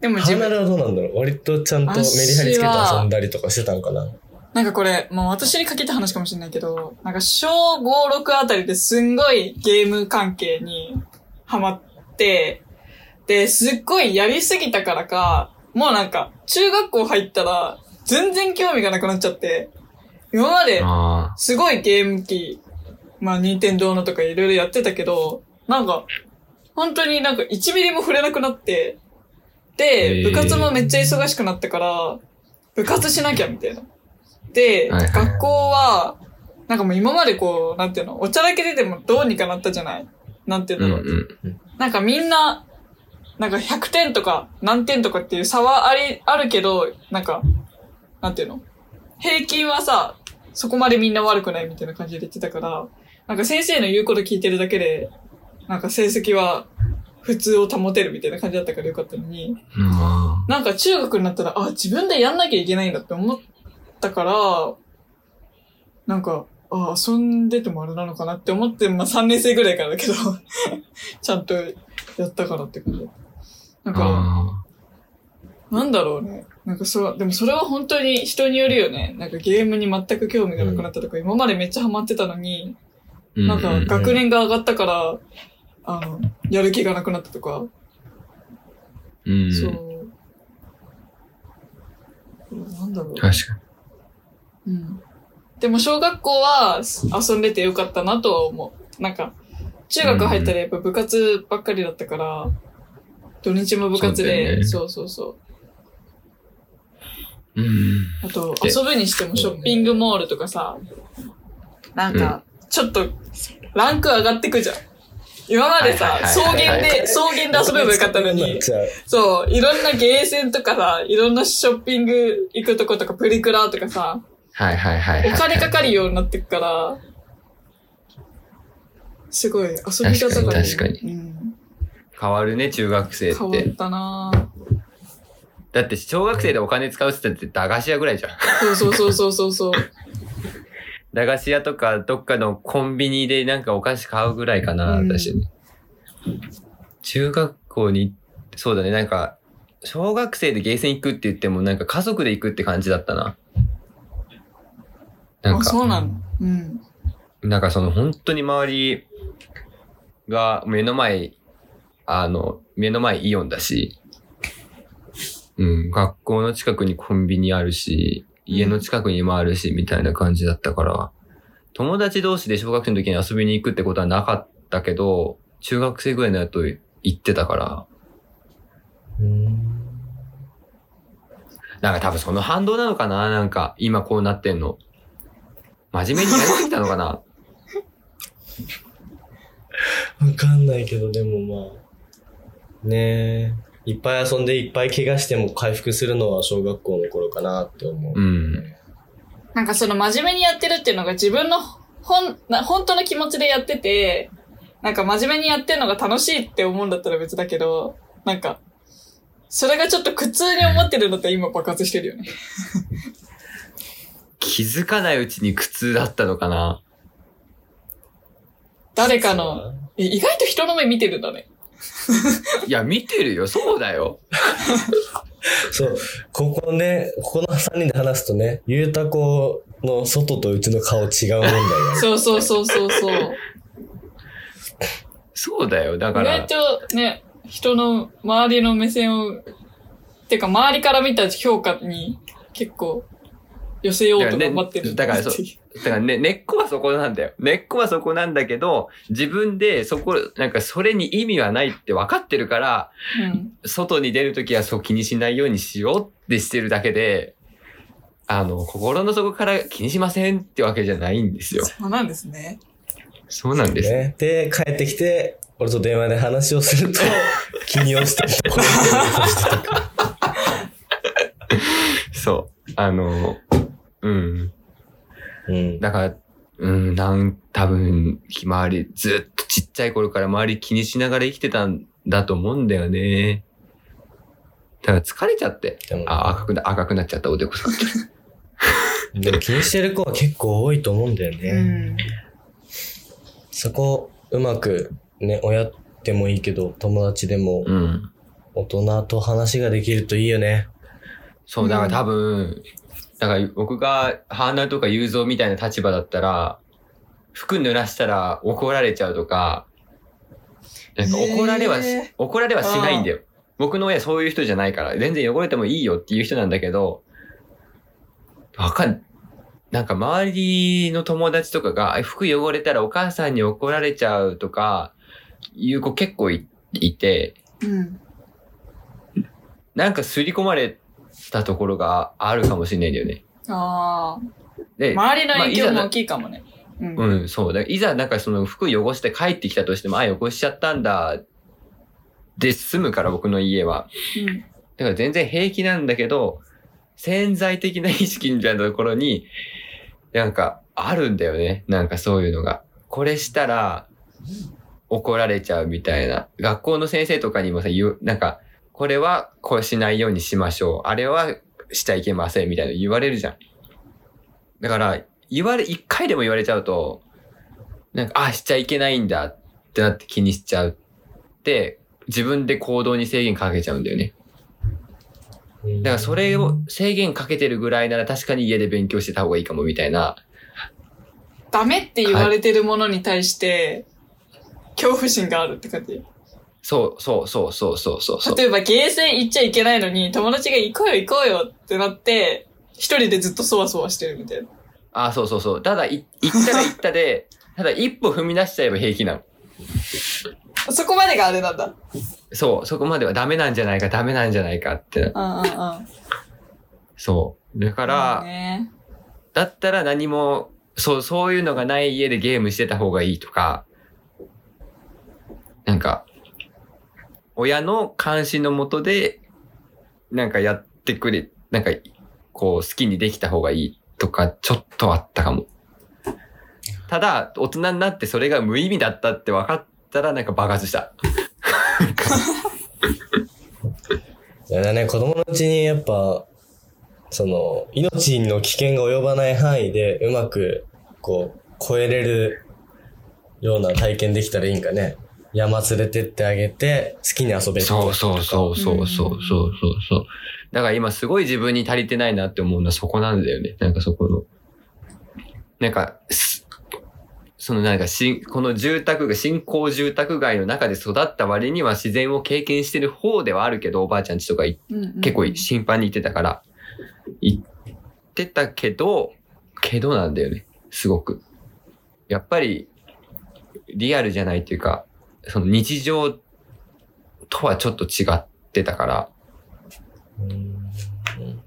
でも自分、はどうなんだろう？割とちゃんとメリハリつけて遊んだりとかしてたのかななんかこれ、もう私に限った話かもしれないけど、なんか小5、6あたりですんごいゲーム関係にハマって、で、すっごいやりすぎたからか、もうなんか、中学校入ったら、全然興味がなくなっちゃって、今まですごいゲーム機、まあ、任天堂のとかいろいろやってたけど、なんか、本当になんか1ミリも触れなくなって、で、部活もめっちゃ忙しくなったから、部活しなきゃみたいな。で、はいはい。学校は、なんかもう今までこう、なんていうの、おちゃらけててもどうにかなったじゃない？なんていうんうんだろう。うん。なんかみんな、なんか100点とか何点とかっていう差はあり、あるけど、なんか、なんていうの？平均はさ、そこまでみんな悪くないみたいな感じで言ってたから、なんか先生の言うこと聞いてるだけで、なんか成績は普通を保てるみたいな感じだったからよかったのに、まなんか中学になったら、あ、自分でやんなきゃいけないんだって思ったから、なんか、あ、遊んでてもあれなのかなって思って、まあ3年生ぐらいからだけど、ちゃんとやったからって感じ。なんあ。か、あなんだろうね。なんかそう、でもそれは本当に人によるよね。なんかゲームに全く興味がなくなったとか、今までめっちゃハマってたのに、ーなんか学年が上がったから、あの、やる気がなくなったとか、うんうん。そう。なんだろう。確かに。うん。でも小学校は遊んでてよかったなとは思う。なんか、中学入ったらやっぱ部活ばっかりだったから、土日も部活で、ねそうそうそう。うん。あと、で遊ぶにしてもショッピングモールとかさ、なんか、ちょっと、ランク上がってくじゃん。今までさ草原で、草原で遊べばよかったのに、そう、いろんなゲーセンとかさ、いろんなショッピング行くとことか、プリクラとかさ、はいはいはいはい。お金かかるようになってくから、すごい遊び方が、ね、確かに確かうん、変わるね、中学生っ。変わってたなぁだって小学生でお金使うって言って駄菓子屋ぐらいじゃん。そうそうそうそうそうそう。駄菓子屋とかどっかのコンビニでなんかお菓子買うぐらいかな、うん私。中学校に、そうだね、なんか、小学生でゲーセン行くって言ってもなんか家族で行くって感じだったな。なんあ、か、そうなのうん。なんかその本当に周りが目の前、あの、目の前イオンだし、うん、学校の近くにコンビニあるし、家の近くにもあるし、みたいな感じだったから、友達同士で小学生の時に遊びに行くってことはなかったけど、中学生ぐらいのやと行ってたから、うん。なんか多分その反動なのかな？なんか今こうなってんの。真面目にやりすぎたのかな？わかんないけど、でもまあ、ねえ、いっぱい遊んでいっぱい怪我しても回復するのは小学校の頃かなって思う。うん。なんかその真面目にやってるっていうのが自分の本、な本当の気持ちでやってて、なんか真面目にやってるのが楽しいって思うんだったら別だけど、なんか、それがちょっと苦痛に思ってるんだったら今爆発してるよね。気づかないうちに苦痛だったのかな誰かの、え意外と人の目見てるんだね。いや、見てるよ。そうだよ。そう、ここね、ここの3人で話すとね、ゆうたこの外とうちの顔違う問題がある。そうそうそうそうそう。そうだよ。だ意から外、とね、人の周りの目線を、てか周りから見た評価に結構寄せようと頑張ってる。だからねだからそうだからね、根っこはそこなんだよ。根っこはそこなんだけど、自分でそこ、なんかそれに意味はないって分かってるから、うん。外に出るときはそう気にしないようにしようってしてるだけで、あの、心の底から気にしませんってわけじゃないんですよ。そうなんですね。そうなんです。ね。で、帰ってきて、俺と電話で話をすると、気に落ちてるそう。あの、うん。うん。だから、うん、なん、多分、周り、ずっとちっちゃい頃から周り気にしながら生きてたんだと思うんだよね。だから疲れちゃって。でもあ、赤くな、赤くなっちゃった、おでこさん。でも気にしてる子は結構多いと思うんだようね。ん。そこ、うまく、ね、親でもいいけど、友達でも、うん。大人と話ができるといいよね。そう、だから多分、だから僕が、ハーナとか雄三みたいな立場だったら、服濡らしたら怒られちゃうとか、なんか怒られはし、へー怒られはしないんだよ。僕の親そういう人じゃないから、全然汚れてもいいよっていう人なんだけど、わかん、なんか周りの友達とかが、あ服汚れたらお母さんに怒られちゃうとか、いう子結構いいて、うん。なんか刷り込まれたところがあるかもしれないんだよね。ああ。で、周りの影響も大きいかもね。うん。うん、そう。だいざなんかその服汚して帰ってきたとしても、あ、汚しちゃったんだ、で済むから僕の家は。うん。だから全然平気なんだけど、潜在的な意識みたいなところに、なんかあるんだよね。なんかそういうのが。これしたら怒られちゃうみたいな。学校の先生とかにもさ、言う、なんか、これはこうしないようにしましょう。あれはしちゃいけませんみたいな言われるじゃん。だから、言われ、一回でも言われちゃうと、なんか、あ、しちゃいけないんだってなって気にしちゃうって、自分で行動に制限かけちゃうんだよね。だからそれを制限かけてるぐらいなら確かに家で勉強してた方がいいかもみたいな。ダメって言われてるものに対して、恐怖心があるって感じ。そうそうそうそうそうそうそう。例えばゲーセン行っちゃいけないのに、友達が行こうよ行こうよってなって、一人でずっとそわそわしてるみたいな。あ、そうそうそう。ただ、い行ったら行ったで、ただ一歩踏み出しちゃえば平気なの。そこまでがあれなんだ。そう、そこまではダメなんじゃないか、ダメなんじゃないかって。うんうんうん。そう。だか、からね、だったら何も、そう、そういうのがない家でゲームしてた方がいいとか、なんか、親の監視のもとで、なんかやってくれ、なんか、こう、好きにできた方がいいとか、ちょっとあったかも。ただ、大人になってそれが無意味だったって分かったら、なんか爆発した。いやね、子供のうちにやっぱ、その、命の危険が及ばない範囲でうまく、こう、超えれるような体験できたらいいんかね。山連れてってあげて、好きに遊べる。そうそうそうそうそうそうそう。だから今すごい自分に足りてないなって思うのはそこなんだよね。なんかそこの。なんか、そのなんかし、この住宅が、新興住宅街の中で育った割には自然を経験してる方ではあるけど、おばあちゃんちとか、うんうん、結構頻繁に行ってたから、行ってたけど、けどなんだよね。すごく。やっぱり、リアルじゃないというか、その日常とはちょっと違ってたから、うん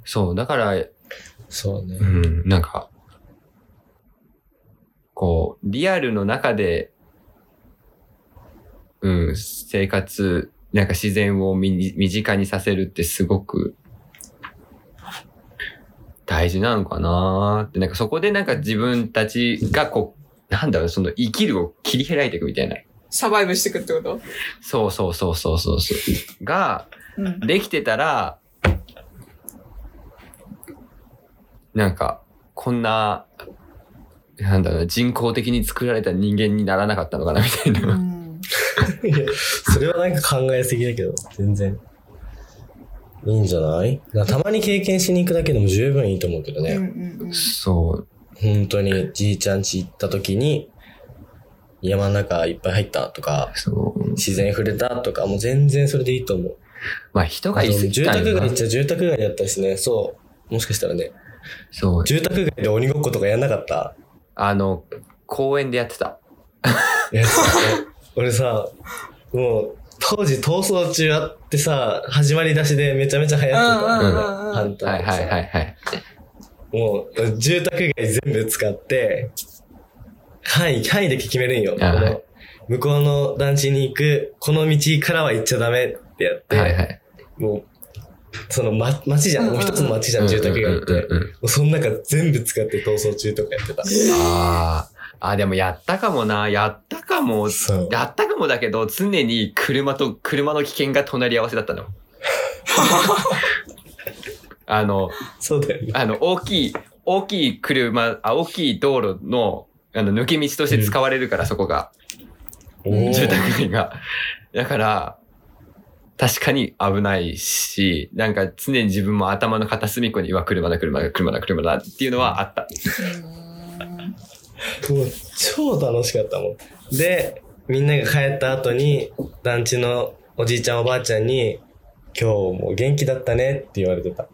そう、だから、そうねう。ん、なんか、こう、リアルの中で、うん、生活、なんか自然を身身近にさせるってすごく大事なのかなーって、なんかそこでなんか自分たちがこう、なんだろう、その生きるを切り開いていくみたいな。サバイブしてくってこと？そうそうそうそうそうそう。が、うん。できてたら、なんか、こんな、なんだろうな、人工的に作られた人間にならなかったのかな、みたいな。うん いやそれはなんか考えすぎだけど、全然。いいんじゃない？なたまに経験しに行くだけでも十分いいと思うけどうんうね。んうんそう。本当にじいちゃん家行った時に、山の中いっぱい入ったとか。自然触れたとか、もう全然それでいいと思う。まあ人がいすぎ住たんよな宅街っちゃ住宅街だったしね、そう。もしかしたらね、そう。住宅街で鬼ごっことかやんなかった？あの、公園でやってた。いやさ俺さ、もう、当時逃走中あってさ、始まり出しでめちゃめちゃ流行ってた。ハンターはいはいはいはい。もう、住宅街全部使って、範囲、範囲だけ決めるんよ。あはい向こうの団地に行く、この道からは行っちゃダメってやって、はいはい。もう、その、ま、街じゃん。もう一つの街じゃん、住宅街って。もうその中全部使って逃走中とかやってた。ああ。あ、でもやったかもな。やったかも。やったかもだけど、常に車と車の危険が隣り合わせだったの。あの、そうだよね。あの、大きい、大きい車、あ、大きい道路の、あの、抜け道として使われるから、そこが。住宅街が。だから、確かに危ないし、なんか常に自分も頭の片隅っこに、うわ、車だ、車だ、車だ、車だっていうのはあった。もう超楽しかったもん。で、みんなが帰った後に、団地のおじいちゃんおばあちゃんに、今日も元気だったねって言われてた。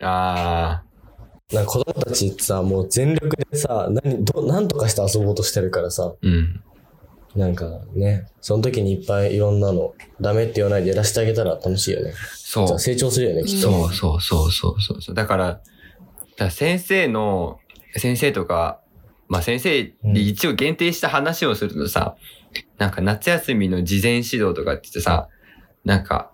あなんか子供たちってさ、もう全力でさ、何、ど、なんとかして遊ぼうとしてるからさ、ー、うん。なんかね、その時にいっぱいいろんなの、ダメって言わないでやらせてあげたら楽しいよね。そう。成長するよね、きっと。そうそうそうそうそうそう。だから、先生の、先生とかまあ先生に一応限定した話をするとさ、なんか夏休みの事前指導とかって言ってさ、なんか、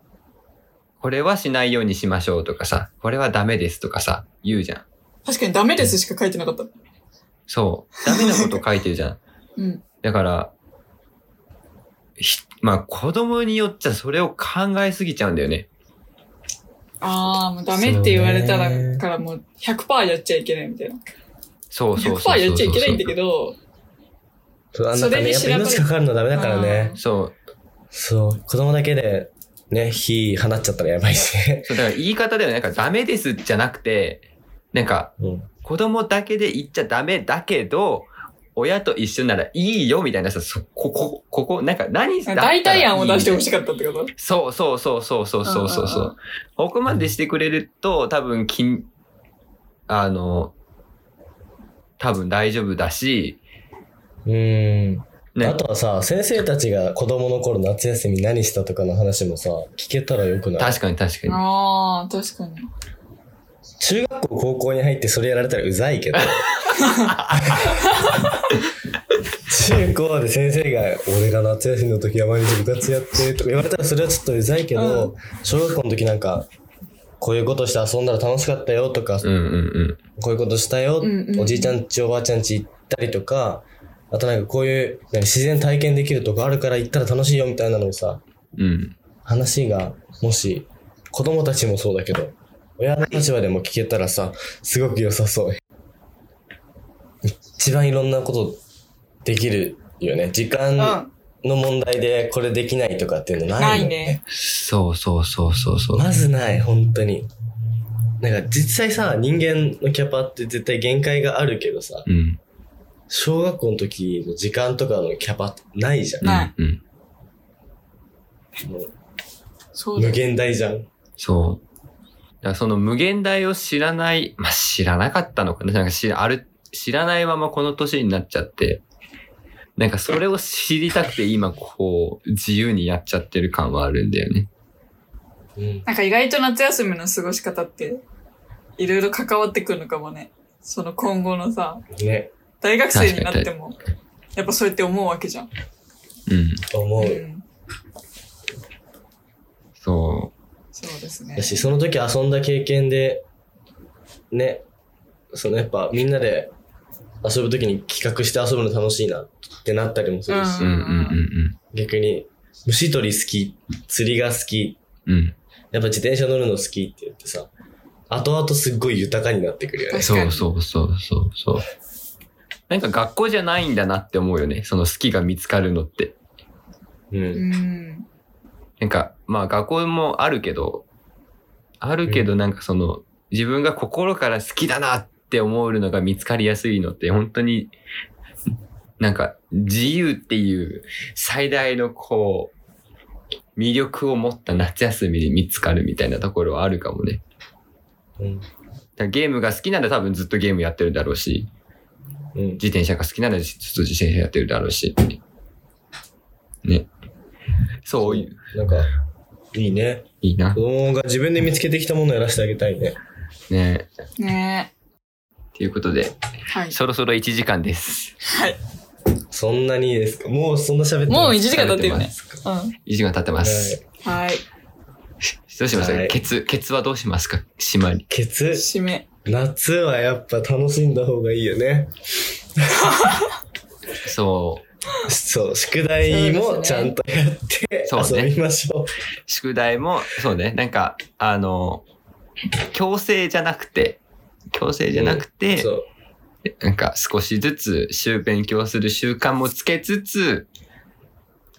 これはしないようにしましょうとかさ、これはダメですとかさ、言うじゃん。確かにダメですしか書いてなかった。そう。ダメなこと書いてるじゃん。うん。だから、ひまあ子供によっちゃそれを考えすぎちゃうんだよね。ああ、もうダメって言われたらからもう100%やっちゃいけないみたいな。そうそうそうそう100%やっちゃいけないんだけど、それに調べる命かかるのダメだからね。そう。そう。子供だけで、ね、火放っちゃったらやばいしね。そう、だから言い方ではなんかダメですじゃなくて、なんかうん。子供だけで言っちゃダメだけど、親と一緒ならいいよみたいなさ、そここ、ここ、なんか何だったらいい代替案を出してほしかったってこと？そうそうそうそうそうそうそうそう。ここまでしてくれると多分きん、あの、多分大丈夫だし、うん。ね。あとはさ、先生たちが子供の頃夏休み何したとかの話もさ、聞けたらよくない？確かに確かに。ああ、確かに。中学校、高校に入ってそれやられたらうざいけど。中高で先生が、俺が夏休みの時は毎日部活やってとか言われたらそれはちょっとうざいけど、う小学校の時なんか、こういうことして遊んだら楽しかったよとか、うんうんうん。こういうことしたよ、うんうんうんおじいちゃんちおばあちゃんち行ったりとか、あとなんかこういう自然体験できるとこあるから行ったら楽しいよみたいなのをさ、うん。話がもし子供たちもそうだけど、親の立場でも聞けたらさ、すごく良さそう。一番いろんなことできるよね。時間うん。の問題でこれできないとかっていうのないもんないね。そうそうそうそうそう。まずない、本当に。なんか実際さ、人間のキャパって絶対限界があるけどさ、うん。小学校の時の時間とかのキャパってないじゃん。ないうん。もう。無限大じゃん。そう。その無限大を知らない、まあ、知らなかったのかななんか知ら、ある、知らないままこの年になっちゃって、なんかそれを知りたくて今こう、自由にやっちゃってる感はあるんだよね。うん。なんか意外と夏休みの過ごし方って、いろいろ関わってくるのかもね。その今後のさ、ね、大学生になっても、やっぱそうやって思うわけじゃん。うん。思う。うん。そそうですねだ。し、その時遊んだ経験で、ね、そのやっぱみんなで遊ぶ時に企画して遊ぶの楽しいなってなったりもするし、う。うんうんうん逆に虫取り好き、釣りが好き、うん。うん。やっぱ自転車乗るの好きって言ってさ、後々すっごい豊かになってくるよね。そうそうそうそうそう。なんか学校じゃないんだなって思うよね。その好きが見つかるのって。う。うんん。なんか、まあ学校もあるけど、あるけどなんかその、自分が心から好きだなって思うのが見つかりやすいのって本当に、なんか自由っていう最大のこう、魅力を持った夏休みで見つかるみたいなところはあるかもね。うん。だゲームが好きなら多分ずっとゲームやってるだろうし、うん。自転車が好きならずっと自転車やってるだろうし。ね。そういう、なんか、いいね。いいな子。供が自分で見つけてきたものをやらせてあげたいね。ねねということで、え。はい。そろそろ1時間です。はい。そんなにいいですか？もうそんな喋ってもう1い時間経ってるね。う1時間経ってます。ん。はい。どうします？はいケツ、ケツはどうしますか？締まり。ケツ、締め。夏はやっぱ楽しんだ方がいいよね。そそう、宿題もちゃんとやってそうね遊びましょう。う。宿題も、そうね。なんか、あの、強制じゃなくて、強制じゃなくて、そう。なんか少しずつ週勉強する習慣もつけつつ、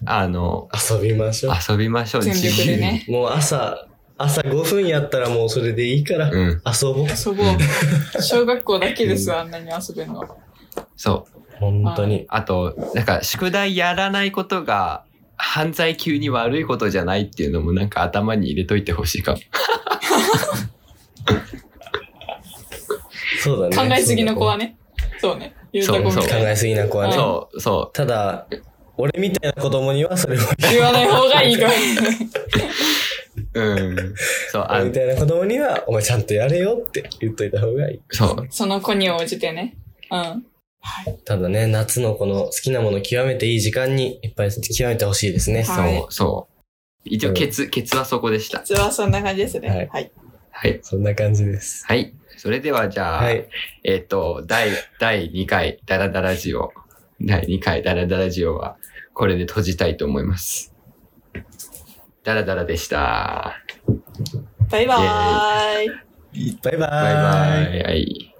あの、遊びましょう。遊びましょう。全力でね。もう朝、朝5分やったらもうそれでいいから。うん。遊ぼう。遊ぼう。小学校だけですよ、あんなに遊べるのは。そう。本当に。あと、なんか宿題やらないことが犯罪級に悪いことじゃないっていうのもなんか頭に入れといてほしいかも。そうだね。考えすぎの子はね。そうね。ゆうたこみ考たいな。えすぎな子はね。そう、そただ、俺みたいな子供にはそれを言わない方がいいから。う。うん。そう、あ俺みたいな子供には、お前ちゃんとやれよって言っといた方がいい。そう。その子に応じてね。うん。はい。ただね、夏のこの好きなもの極めていい時間にいっぱい極めてほしいですね。はいそう、そう。一応、ケツ、ケツはそこでした。実はそんな感じですね。はいはい。はい。そんな感じです。はい。それでは、じゃあ、はい。えっ、と、第、第2回、ダラダラジオ。第2回、ダラダラジオは、これで閉じたいと思います。ダラダラでした。バイバーイ。バイバーイ。バイバイ。はい。